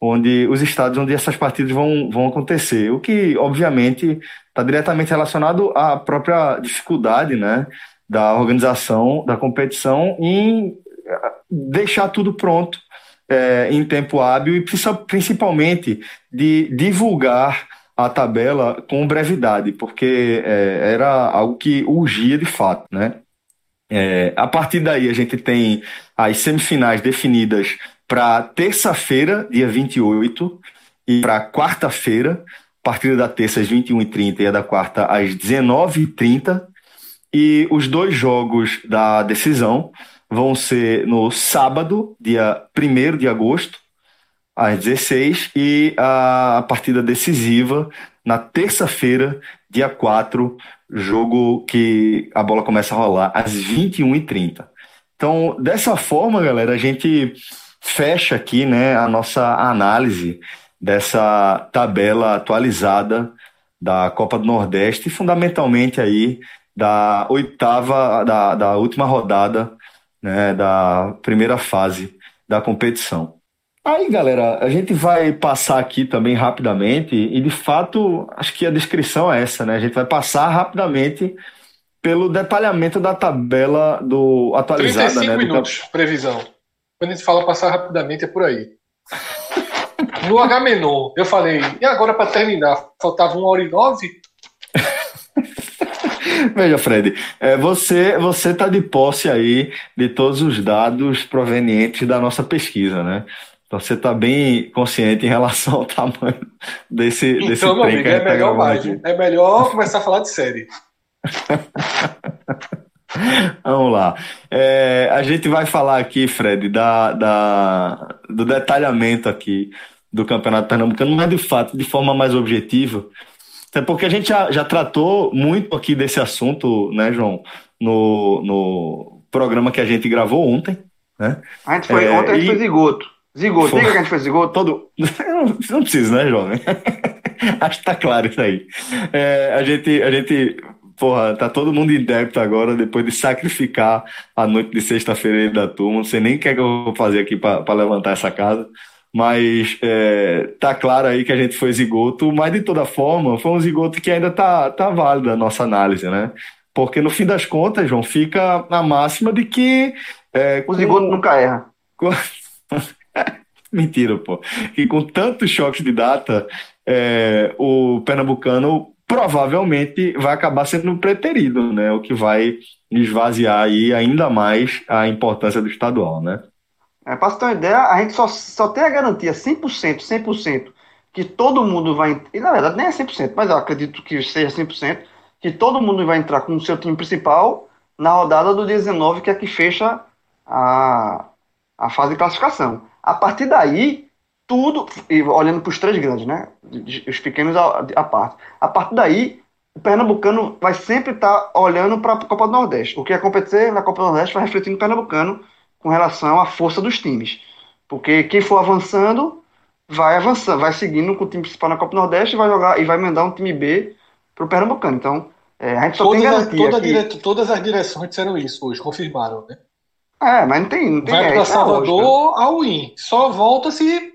onde os estádios onde essas partidas vão, vão acontecer. O que, obviamente, está diretamente relacionado à própria dificuldade né, da organização da competição em é, deixar tudo pronto é, em tempo hábil e principalmente de divulgar a tabela com brevidade, porque é, era algo que urgia de fato, né? É, a partir daí, a gente tem as semifinais definidas para terça-feira, dia 28, e para quarta-feira, partida da terça às 21h30 e a da quarta às 19h30. E os dois jogos da decisão vão ser no sábado, dia 1 de agosto, às 16 e a partida decisiva na terça-feira, dia 4, jogo que a bola começa a rolar às 21h30. Então, dessa forma, galera, a gente fecha aqui né, a nossa análise dessa tabela atualizada da Copa do Nordeste, fundamentalmente aí da oitava, da, da última rodada né, da primeira fase da competição. Aí, galera, a gente vai passar aqui também rapidamente, e de fato, acho que a descrição é essa, né? A gente vai passar rapidamente pelo detalhamento da tabela do atualizada, 35 né? minutos, do... previsão. Quando a gente fala passar rapidamente, é por aí. No H-Menon, eu falei, e agora para terminar? Faltava uma hora e nove? Veja, Fred, é, você você está de posse aí de todos os dados provenientes da nossa pesquisa, né? Então você está bem consciente em relação ao tamanho desse, então, desse meu amigo, é tá melhor mais. É melhor começar a falar de série. Vamos lá. É, a gente vai falar aqui, Fred, da, da, do detalhamento aqui do Campeonato Pernambucano, mas de fato, de forma mais objetiva. Até porque a gente já, já tratou muito aqui desse assunto, né, João, no, no programa que a gente gravou ontem. Né? A gente foi, é, ontem a gente e... foi zigoto. Zigoto, foi... diga que a gente foi zigoto. Todo... não, não precisa, né, João? Acho que tá claro isso aí. É, a gente, a gente porra, tá todo mundo em débito agora, depois de sacrificar a noite de sexta-feira da turma. Não sei nem o que, é que eu vou fazer aqui para levantar essa casa. Mas é, tá claro aí que a gente foi zigoto, mas de toda forma, foi um zigoto que ainda tá, tá válido a nossa análise, né? Porque no fim das contas, João, fica a máxima de que. É, o zigoto nunca erra. Mentira, pô. Que com tantos choques de data, é, o pernambucano provavelmente vai acabar sendo preterido, né? O que vai esvaziar aí ainda mais a importância do estadual, né? É, para ter uma ideia, a gente só, só tem a garantia 100%, 100%, que todo mundo vai. E na verdade nem é 100%, mas eu acredito que seja 100%, que todo mundo vai entrar com o seu time principal na rodada do 19, que é que fecha a, a fase de classificação. A partir daí, tudo, e olhando para os três grandes, né? Os pequenos à, parte. A partir daí, o Pernambucano vai sempre estar tá olhando para a Copa do Nordeste. O que acontecer na Copa do Nordeste vai refletir no Pernambucano com relação à força dos times. Porque quem for avançando, vai avançando, vai seguindo com o time principal na Copa do Nordeste e vai jogar e vai mandar um time B para o Pernambucano. Então, é, a gente só todas tem garantia. Toda que... todas as direções disseram isso hoje, confirmaram, né? É, mas não tem. Não tem vai para Salvador ao win. Só volta se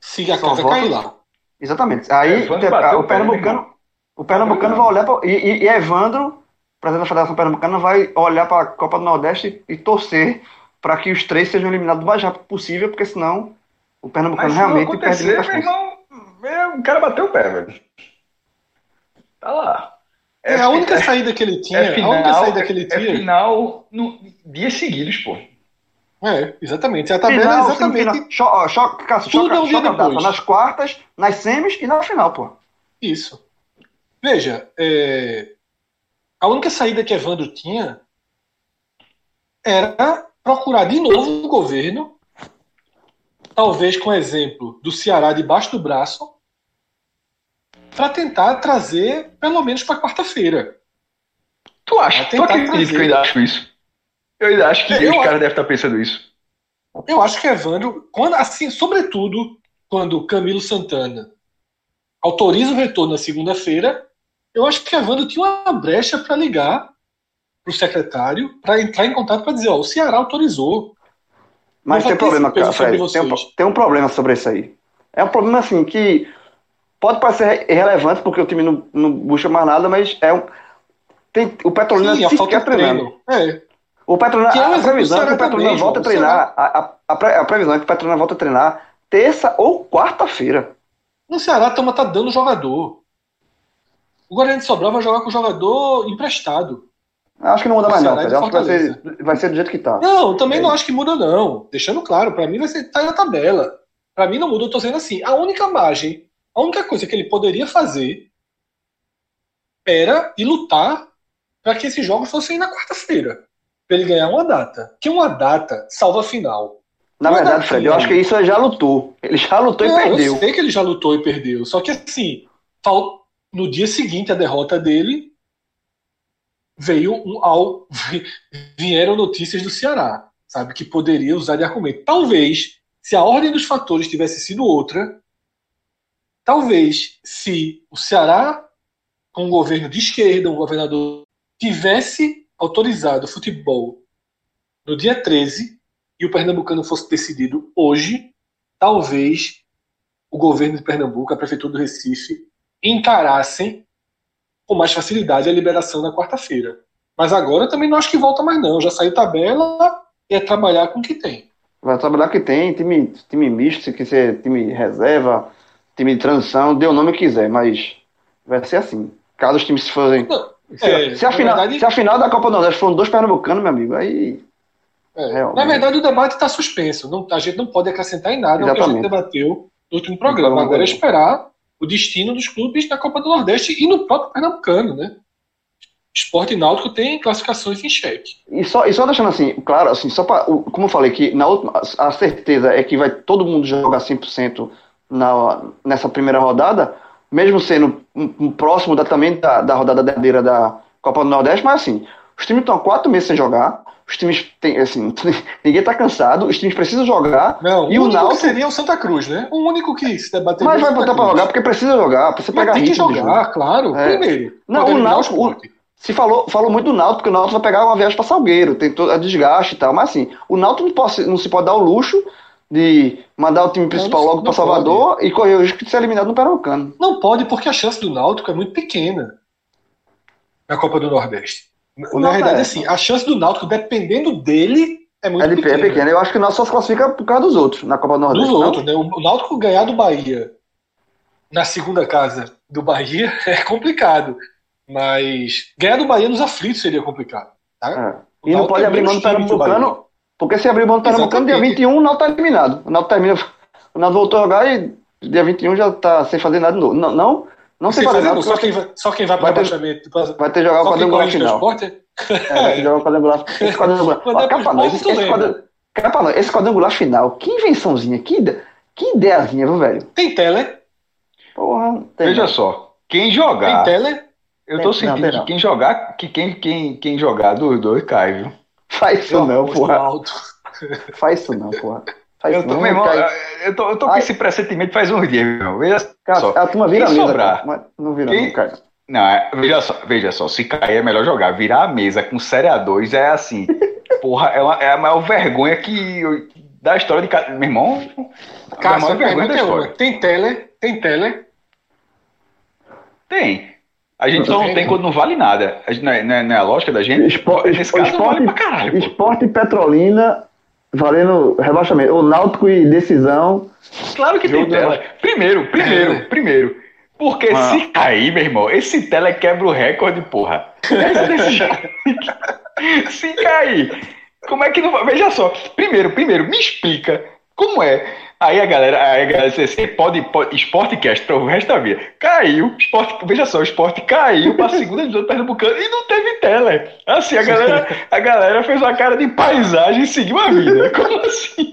se a casa cair lá. Exatamente. Aí é, o, Pernambucano, o Pernambucano vai olhar pra, e, e, Evandro, presidente da Federação Pernambucana, vai olhar para a Copa do Nordeste e, torcer para que os três sejam eliminados o mais rápido possível, porque senão o Pernambucano realmente perde muitas meu irmão, o cara bateu o pé, velho. Tá lá. É, é a única é, saída que ele tinha. É final, a única saída que ele tinha. É final no, dias seguidos, pô. É, exatamente. A tabela final, é exatamente. Cho, cho, Cássio, Tudo choca, um choca data nas quartas, nas semis e na final, pô. Isso. Veja, é... a única saída que Evandro tinha era procurar de novo o governo, talvez com exemplo do Ceará debaixo do braço, para tentar trazer pelo menos para quarta-feira. Tu acha? Tu acredita que eu ainda acho isso? Eu ainda acho que é, os caras devem estar pensando isso. Eu acho que Evandro, quando, assim, sobretudo quando Camilo Santana autoriza o retorno na segunda-feira, eu acho que Evandro tinha uma brecha para ligar para o secretário para entrar em contato para dizer, ó, o Ceará autorizou. Mas tem problema, cara, Fred, tem, um, tem um problema sobre isso aí. É um problema assim que pode parecer irrelevante porque o time não, não busca mais nada, mas é um, tem, o Petrolina Sim, sequer treinando. É. O Petrolina, é a previsão é que o Petrolina volta a treinar, a, a, a, previsão é que o Petrolina volta a treinar terça ou quarta-feira. No Ceará a turma tá dando jogador. O Guarani de Sobral vai jogar com o jogador emprestado. Acho que não muda mais não, Acho que vai ser, vai ser do jeito que tá. Não, também é. não acho que muda não. Deixando claro, para mim vai ser tá na tabela. Para mim não muda, eu tô dizendo assim, a única margem, a única coisa que ele poderia fazer era ir lutar para que esses jogos fossem na quarta-feira para ele ganhar uma data. Que uma data salva a final. Na uma verdade, Fred, eu acho que isso ele já lutou. Ele já lutou e perdeu. Eu sei que ele já lutou e perdeu. Só que assim, no dia seguinte a derrota dele, veio um, ao, vieram notícias do Ceará, sabe, que poderia usar de argumento. Talvez, se a ordem dos fatores tivesse sido outra, talvez se o Ceará, com um governo de esquerda, um governador, tivesse autorizado o futebol no dia 13 e o Pernambucano fosse decidido hoje, talvez o governo de Pernambuco, a prefeitura do Recife, encarassem com mais facilidade a liberação na quarta-feira. Mas agora também não acho que volta mais não. Já saiu tabela e é trabalhar com o que tem. Vai trabalhar o que tem, time, time misto, se quiser time reserva, time de transição, dê o nome que quiser, mas vai ser assim. Caso os times se. Não, se, é, se, a final, verdade... se a final da Copa do Nordeste foram dois pernambucanos, meu amigo, aí. É. Na verdade, o debate está suspenso. Não, a gente não pode acrescentar em nada Exatamente. o que a gente debateu no último programa. Agora é esperar o destino dos clubes da Copa do Nordeste e no próprio Pernambucano, né? Esporte Náutico tem classificações em xeque. E só, e só deixando assim, claro, assim, só para, como eu falei, que na última, a certeza é que vai todo mundo jogar 100% na, nessa primeira rodada, mesmo sendo um, um próximo da, também da, da rodada derradeira da Copa do Nordeste, mas assim, os times estão há quatro meses sem jogar, os times têm, assim, ninguém tá cansado, os times precisam jogar. Não, e o, o Náutico seria o Santa Cruz, né? O único que se debater. Mas vai botar para jogar porque precisa jogar, precisa pegar tem que jogar, claro. É. Primeiro. Não, o Náutico, se falou, falou muito do Náutico, porque o Náutico vai pegar uma viagem para Salgueiro, tem todo a desgaste e tal, mas assim, o Náutico não, pode, não se pode dar o luxo de mandar o time principal logo para Salvador pode. e correr o risco de ser eliminado no Pernambucano. Não pode, porque a chance do Náutico é muito pequena na Copa do Nordeste. O na verdade, é. assim, a chance do Náutico, dependendo dele, é muito é, pequena. É pequena. Eu acho que o Náutico só se classifica por causa dos outros na Copa do Nordeste. Dos outros, né? O Náutico ganhar do Bahia na segunda casa do Bahia é complicado. Mas ganhar do Bahia nos aflitos seria complicado. Tá? É. E não pode abrir mão do Pernambucano, porque se abrir mão do Pernambucano, dia 21 o Náutico tá eliminado. O Náutico termina. O Náutico voltou a jogar e dia 21 já tá sem fazer nada de novo. Não, não, não sem fazer nada. Só quem vai, só quem vai para o rebaixamento. Vai ter que jogar o quadrangular final. É, vai ter que jogar o quadrangular. Esse quadrangular. Ó, capa não, esse, esse, quadrangular, capa não, esse quadrangular final, que invençãozinha, que, que ideiazinha, viu, velho? Tem tele? Porra, tem. Veja só, quem jogar. Tem tele? Eu tô sentindo não, que quem jogar, que quem, quem, quem jogar dos dois cai, viu? Faz isso não, porra. Faz isso não, porra. Faz eu tô, não, meu irmão, eu tô, eu tô com esse pressentimento faz uns dias, meu irmão. Veja cara, só. A turma vira quem a mesa, sobrar, não vira quem... não, cara. Não, é, veja só, veja só, se cair é melhor jogar. Virar a mesa com série A2 é assim. porra, é, uma, é a maior vergonha que eu, da história de cada. Meu irmão. Cara, a maior vergonha da história. Tem tele, tem tele. Tem. A gente só não tem quando não vale nada. A gente, não, é, não, é, não é a lógica da gente? Esporte, Nesse caso, esporte, vale pra caralho. Esporte Petrolina valendo rebaixamento. O Náutico e decisão. Claro que tem tela. Primeiro, primeiro, é. primeiro. Porque ah. se cair, meu irmão, esse tela quebra o recorde, porra. se cair, como é que não vai? Veja só. Primeiro, primeiro, me explica como é Aí a galera, aí a galera disse assim, pode, pode Sportcast para o resto da vida. Caiu, esporte, veja só, o esporte caiu para a segunda divisão do Pernambucano e não teve tela. Assim, a galera, a galera fez uma cara de paisagem e seguiu a vida. Como assim,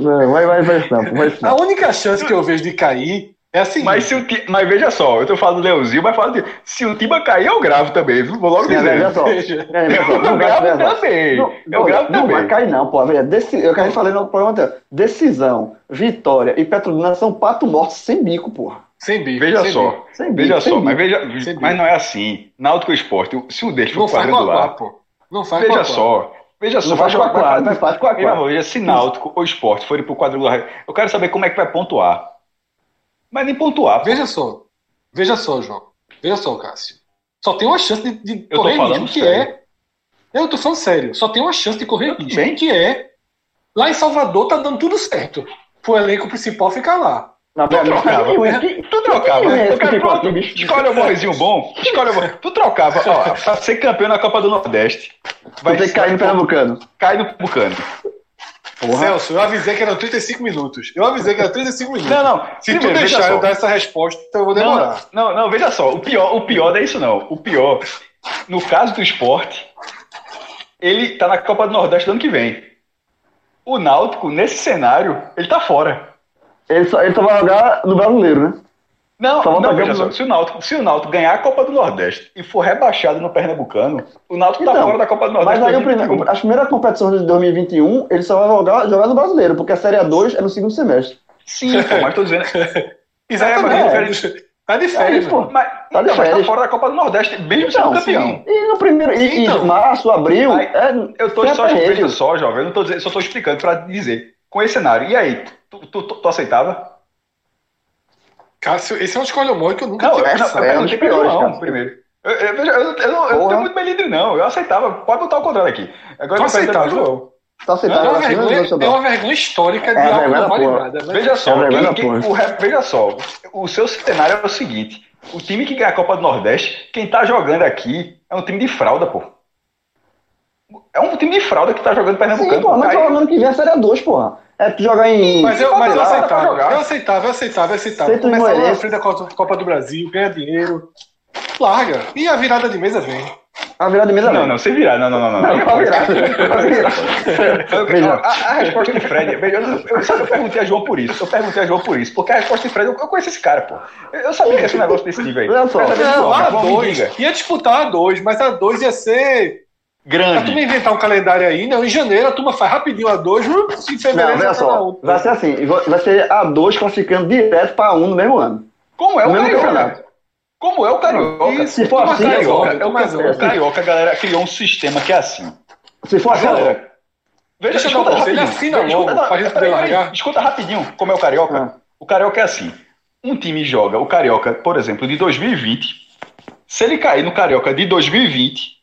Não, vai, vai, vai, não, vai, não. A única chance que eu vejo de cair é assim. Mas, se o, mas veja só, eu tô falando do Leozinho, mas falo de, se o Tiba cair, eu gravo também, vou logo dizer. Veja só. eu gravo também. Não, eu gravo não também. vai cair não, pô. Veja, deci, eu quero falei no programa anterior. Decisão, Vitória e Petrolina são pato mortos sem bico, porra. Sem bico. Veja sem só. Bico. Sem veja bico, só, sem mas veja, mas não é assim. Náutico Esporte, se um deles for quadrangular. Não faz Veja só. Veja só, vai jogar quadro. Vai, vai, vai, vai, Veja, se Náutico ou Esporte forem pro quadrangular, eu quero saber como é que vai pontuar. Mas nem pontuar. Veja só. Veja só, João. Veja só, Cássio. Só tem uma chance de, de correr risco, que é. Eu tô falando sério. Só tem uma chance de correr risco, bem. que é. Lá em Salvador tá dando tudo certo. O elenco principal ficar lá. Não, tu trocava. Tu trocava. Escolhe um morrezinho bom. Escolhe um Tu trocava. Ó, pra ser campeão na Copa do Nordeste. Vai ter que cair no Pernambucano. Cai no Pernambucano. Porra. Celso, eu avisei que eram 35 minutos. Eu avisei que eram 35 minutos. Não, não. Se Primeiro, tu deixar eu dar essa resposta, então eu vou demorar. Não, não, não, veja só. O pior, o pior não é isso, não. O pior, no caso do esporte, ele tá na Copa do Nordeste do ano que vem. O Náutico, nesse cenário, ele tá fora. Ele só, ele só vai jogar no brasileiro, né? Não, não veja só, se o, Náutico, se o Náutico ganhar a Copa do Nordeste e for rebaixado no Pernambucano, o Náutico tá então, tá fora da Copa do Nordeste. Mas aí o primeiro, as primeiras competições de 2021, ele só vai jogar, jogar no brasileiro, porque a Série A2 é no segundo semestre. Sim, pô, mas tô dizendo. Exatamente. É, tá de férias, é, pô. Mas, tá, de então, férias. Mas tá fora da Copa do Nordeste, mesmo então, sendo campeão. E no primeiro. E, então, março, abril. Aí, é, eu tô só, veja só, jovem, eu não tô dizendo, só tô explicando pra dizer. Com esse cenário. E aí, tu, tu, tu, tu aceitava? Cássio, esse é um escolha que eu nunca não, tinha pensado. É, é um dos piores, não, primeiro. Eu, eu, eu, eu, não, não tenho muito melindre, não. Eu aceitava. Pode botar o contrário aqui. Agora eu aceitava, João. Tá aceitando, é, uma vergonha, é uma vergonha histórica de é, algo não vale nada. Veja só, é quem, quem, o, veja só, o seu cenário é o seguinte: o time que ganha a Copa do Nordeste, quem tá jogando aqui é um time de fralda, pô. É um time de fralda que tá jogando Pernambucano. Sim, porra, mas Aí- ano que vem a Série 2, porra. É tu jogar em. Mas eu, mas eu aceitava, eu aceitava, eu aceitava, eu aceitava. Feito Começa lá na frente da Copa do Brasil, ganha dinheiro, larga. E a virada de mesa vem. A virada de mesa Não, não, sem virar. Não, não, não. não. Não, pra virar. Veja. A, a resposta de Fred, veja, eu, eu, eu perguntei a João por isso. Eu perguntei a João por isso. Porque a resposta de Fred, eu, eu conheço esse cara, pô. Eu, sabia que esse negócio desse time aí. Olha só. Não, não, a dois. Ia disputar a dois, mas a dois ia ser. Grande. não inventar um calendário aí, não. Em janeiro a turma faz rapidinho a dois, em Não, fevereiro já na só. outra. Vai ser assim: vai ser a 2 classificando direto pra 1 um no mesmo ano. Como é o mesmo Carioca? campeonato. Como é o Carioca? Se for o assim, Carioca, é é o, mais o óbvio. Carioca, a galera criou um sistema que é assim. Se for assim, Galera, veja, Deixa eu dar um conselho, rapidinho. assina logo, pra gente poder largar. Escuta rapidinho como é o Carioca. Ah. O Carioca é assim. Um time joga o Carioca, por exemplo, de 2020. Se ele cair no Carioca de 2020,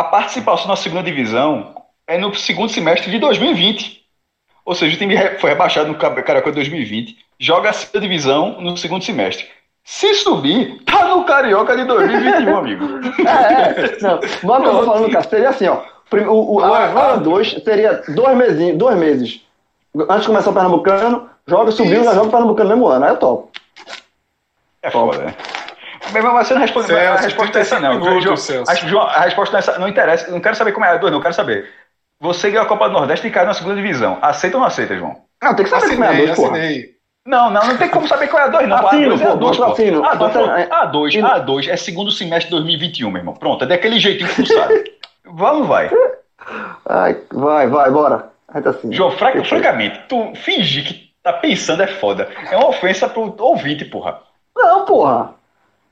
a participação na segunda divisão é no segundo semestre de 2020. Ou seja, o time foi rebaixado no Ca- Carioca de 2020, joga a segunda divisão no segundo semestre. Se subir, tá no Carioca de 2021, amigo. É, é. Não, mas o que eu tô falando, cara, seria assim, ó. O, o, a Agora 2 seria dois meses, dois meses. Antes de começar o Pernambucano, joga, subiu, já joga o Pernambucano no mesmo ano. Aí é top. É foda, né? Mas você não responde. Celso, a resposta é essa, não. 35 minutos, João, Celso. a, João, a resposta não é essa. Não interessa. eu Não quero saber como é a dois, não. eu Quero saber. Você ganhou a Copa do Nordeste e caiu na segunda divisão. Aceita ou não aceita, João? Não, tem que saber como é a Assinei, 2, porra. assinei. Não, não, não tem como saber qual é a 2, não. Assino, A2 é pô, a 2, bota assino. A2, Bota- pronto. é- A2, A2 é segundo semestre de 2021, meu irmão. Pronto, é daquele jeitinho que tu sabe. Vamos, vai. Ai, vai, vai, bora. Tá assim. João, fra- francamente, tu fingir que tá pensando é foda. É uma ofensa pro ouvinte, porra. Não, porra.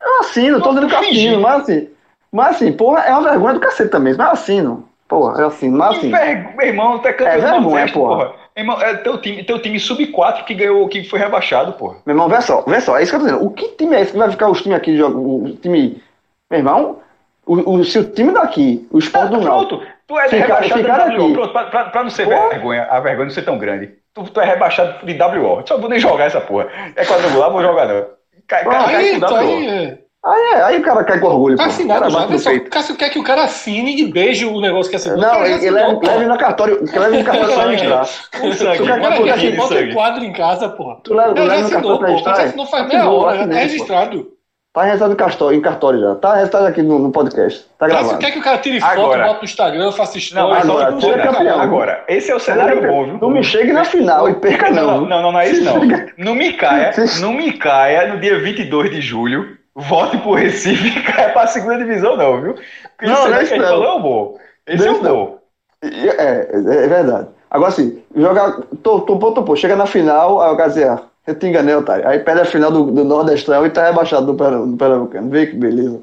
Eu assino, tô dizendo que eu assino, mas assim. Mas assim, porra, é uma vergonha do cacete também. Mas eu assino. Porra, eu assino, mas assim. meu irmão, tu é campeão É vergonha, porra. porra. Meu irmão, é teu time, teu time sub-4 que ganhou, que foi rebaixado, porra. Meu irmão, vê só, vê só, é isso que eu tô dizendo. O que time é esse que vai ficar os times aqui de jogo? O time. Meu irmão, o, o, se o time daqui, o esporte do Náutico. Tu é rebaixado ficar de WO. Pronto, pra, pra, pra não ser Porra. vergonha, a vergonha não ser tão grande. Tu, tu é rebaixado de WO. Só vou nem jogar essa porra. É quadrangular, vou jogar não. Cai, cai, cai Aí, então, aí, é. Aí, é, aí o cara cai com orgulho. Tá pô. assinado O cara já. bate Vê no só, peito. Cássio quer que o cara assine e beije o negócio que assinou. Não, O ele, ele no cartório, no cartório pra registrar. Sangue, Tu bota um quadro em casa, porra. Tu leva, tu Não, já leva no assinou, cartório pra pô. O cara já registrar. assinou faz meia Assinou, hora, já tá pô. registrado. Tá registrado no cartório, em cartório já. Tá registrado aqui no, no podcast. Tá gravado. quer que o cara tire foto, Agora. bota no Instagram, faça Não, história. mas Agora, não, não, campeão. Agora, esse é o cenário bom, viu? Não me chegue na final e perca não. Não, não, não, não é isso não. Não me caia, não me caia no dia 22 de julho, volte pro Recife e caia pra segunda divisão não, viu? Porque Não, não é isso não. falou é o bom. Esse Não é o bom. É, é, é verdade. Agora sim, jogar. Tô, tô, tô, tô, chega na final, aí o ah, eu te enganei, otário. Aí perde a final do, do Nordestão e tá rebaixado do Pernam- do Pernambucano. Vê que beleza.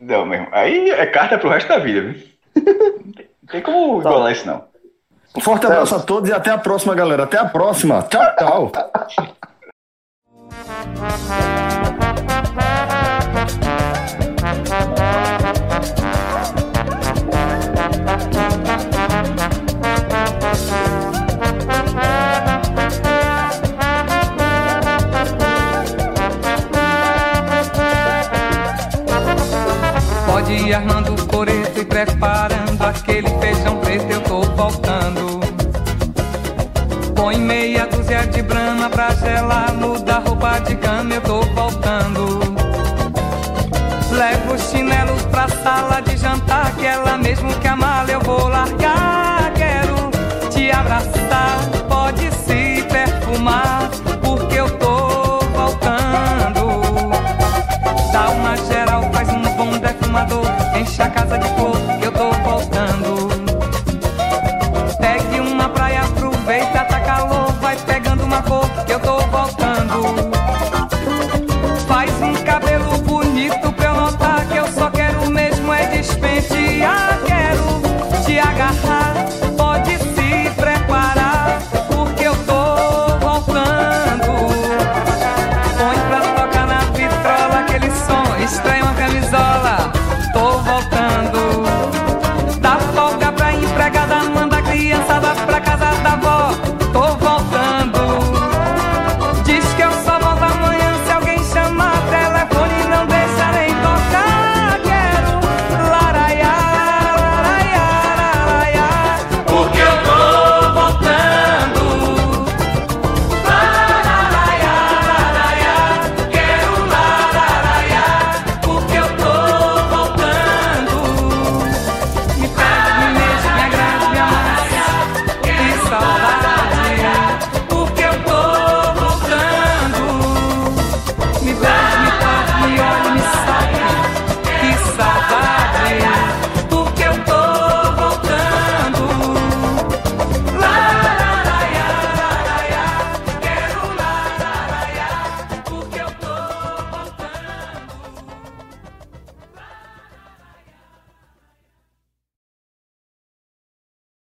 Não, meu irmão. Aí é carta pro resto da vida, viu? Não tem- Não tem como igualar isso não. Um forte abraço a todos e até a próxima, galera. Até a próxima. Tchau, tchau. Armando o coreto e preparando aquele feijão preto, eu tô voltando. Põe meia dúzia de brama pra gelar, muda roupa de cama, eu tô voltando. Levo os chinelos pra sala de jantar, que ela mesmo que a mala eu vou largar. Enche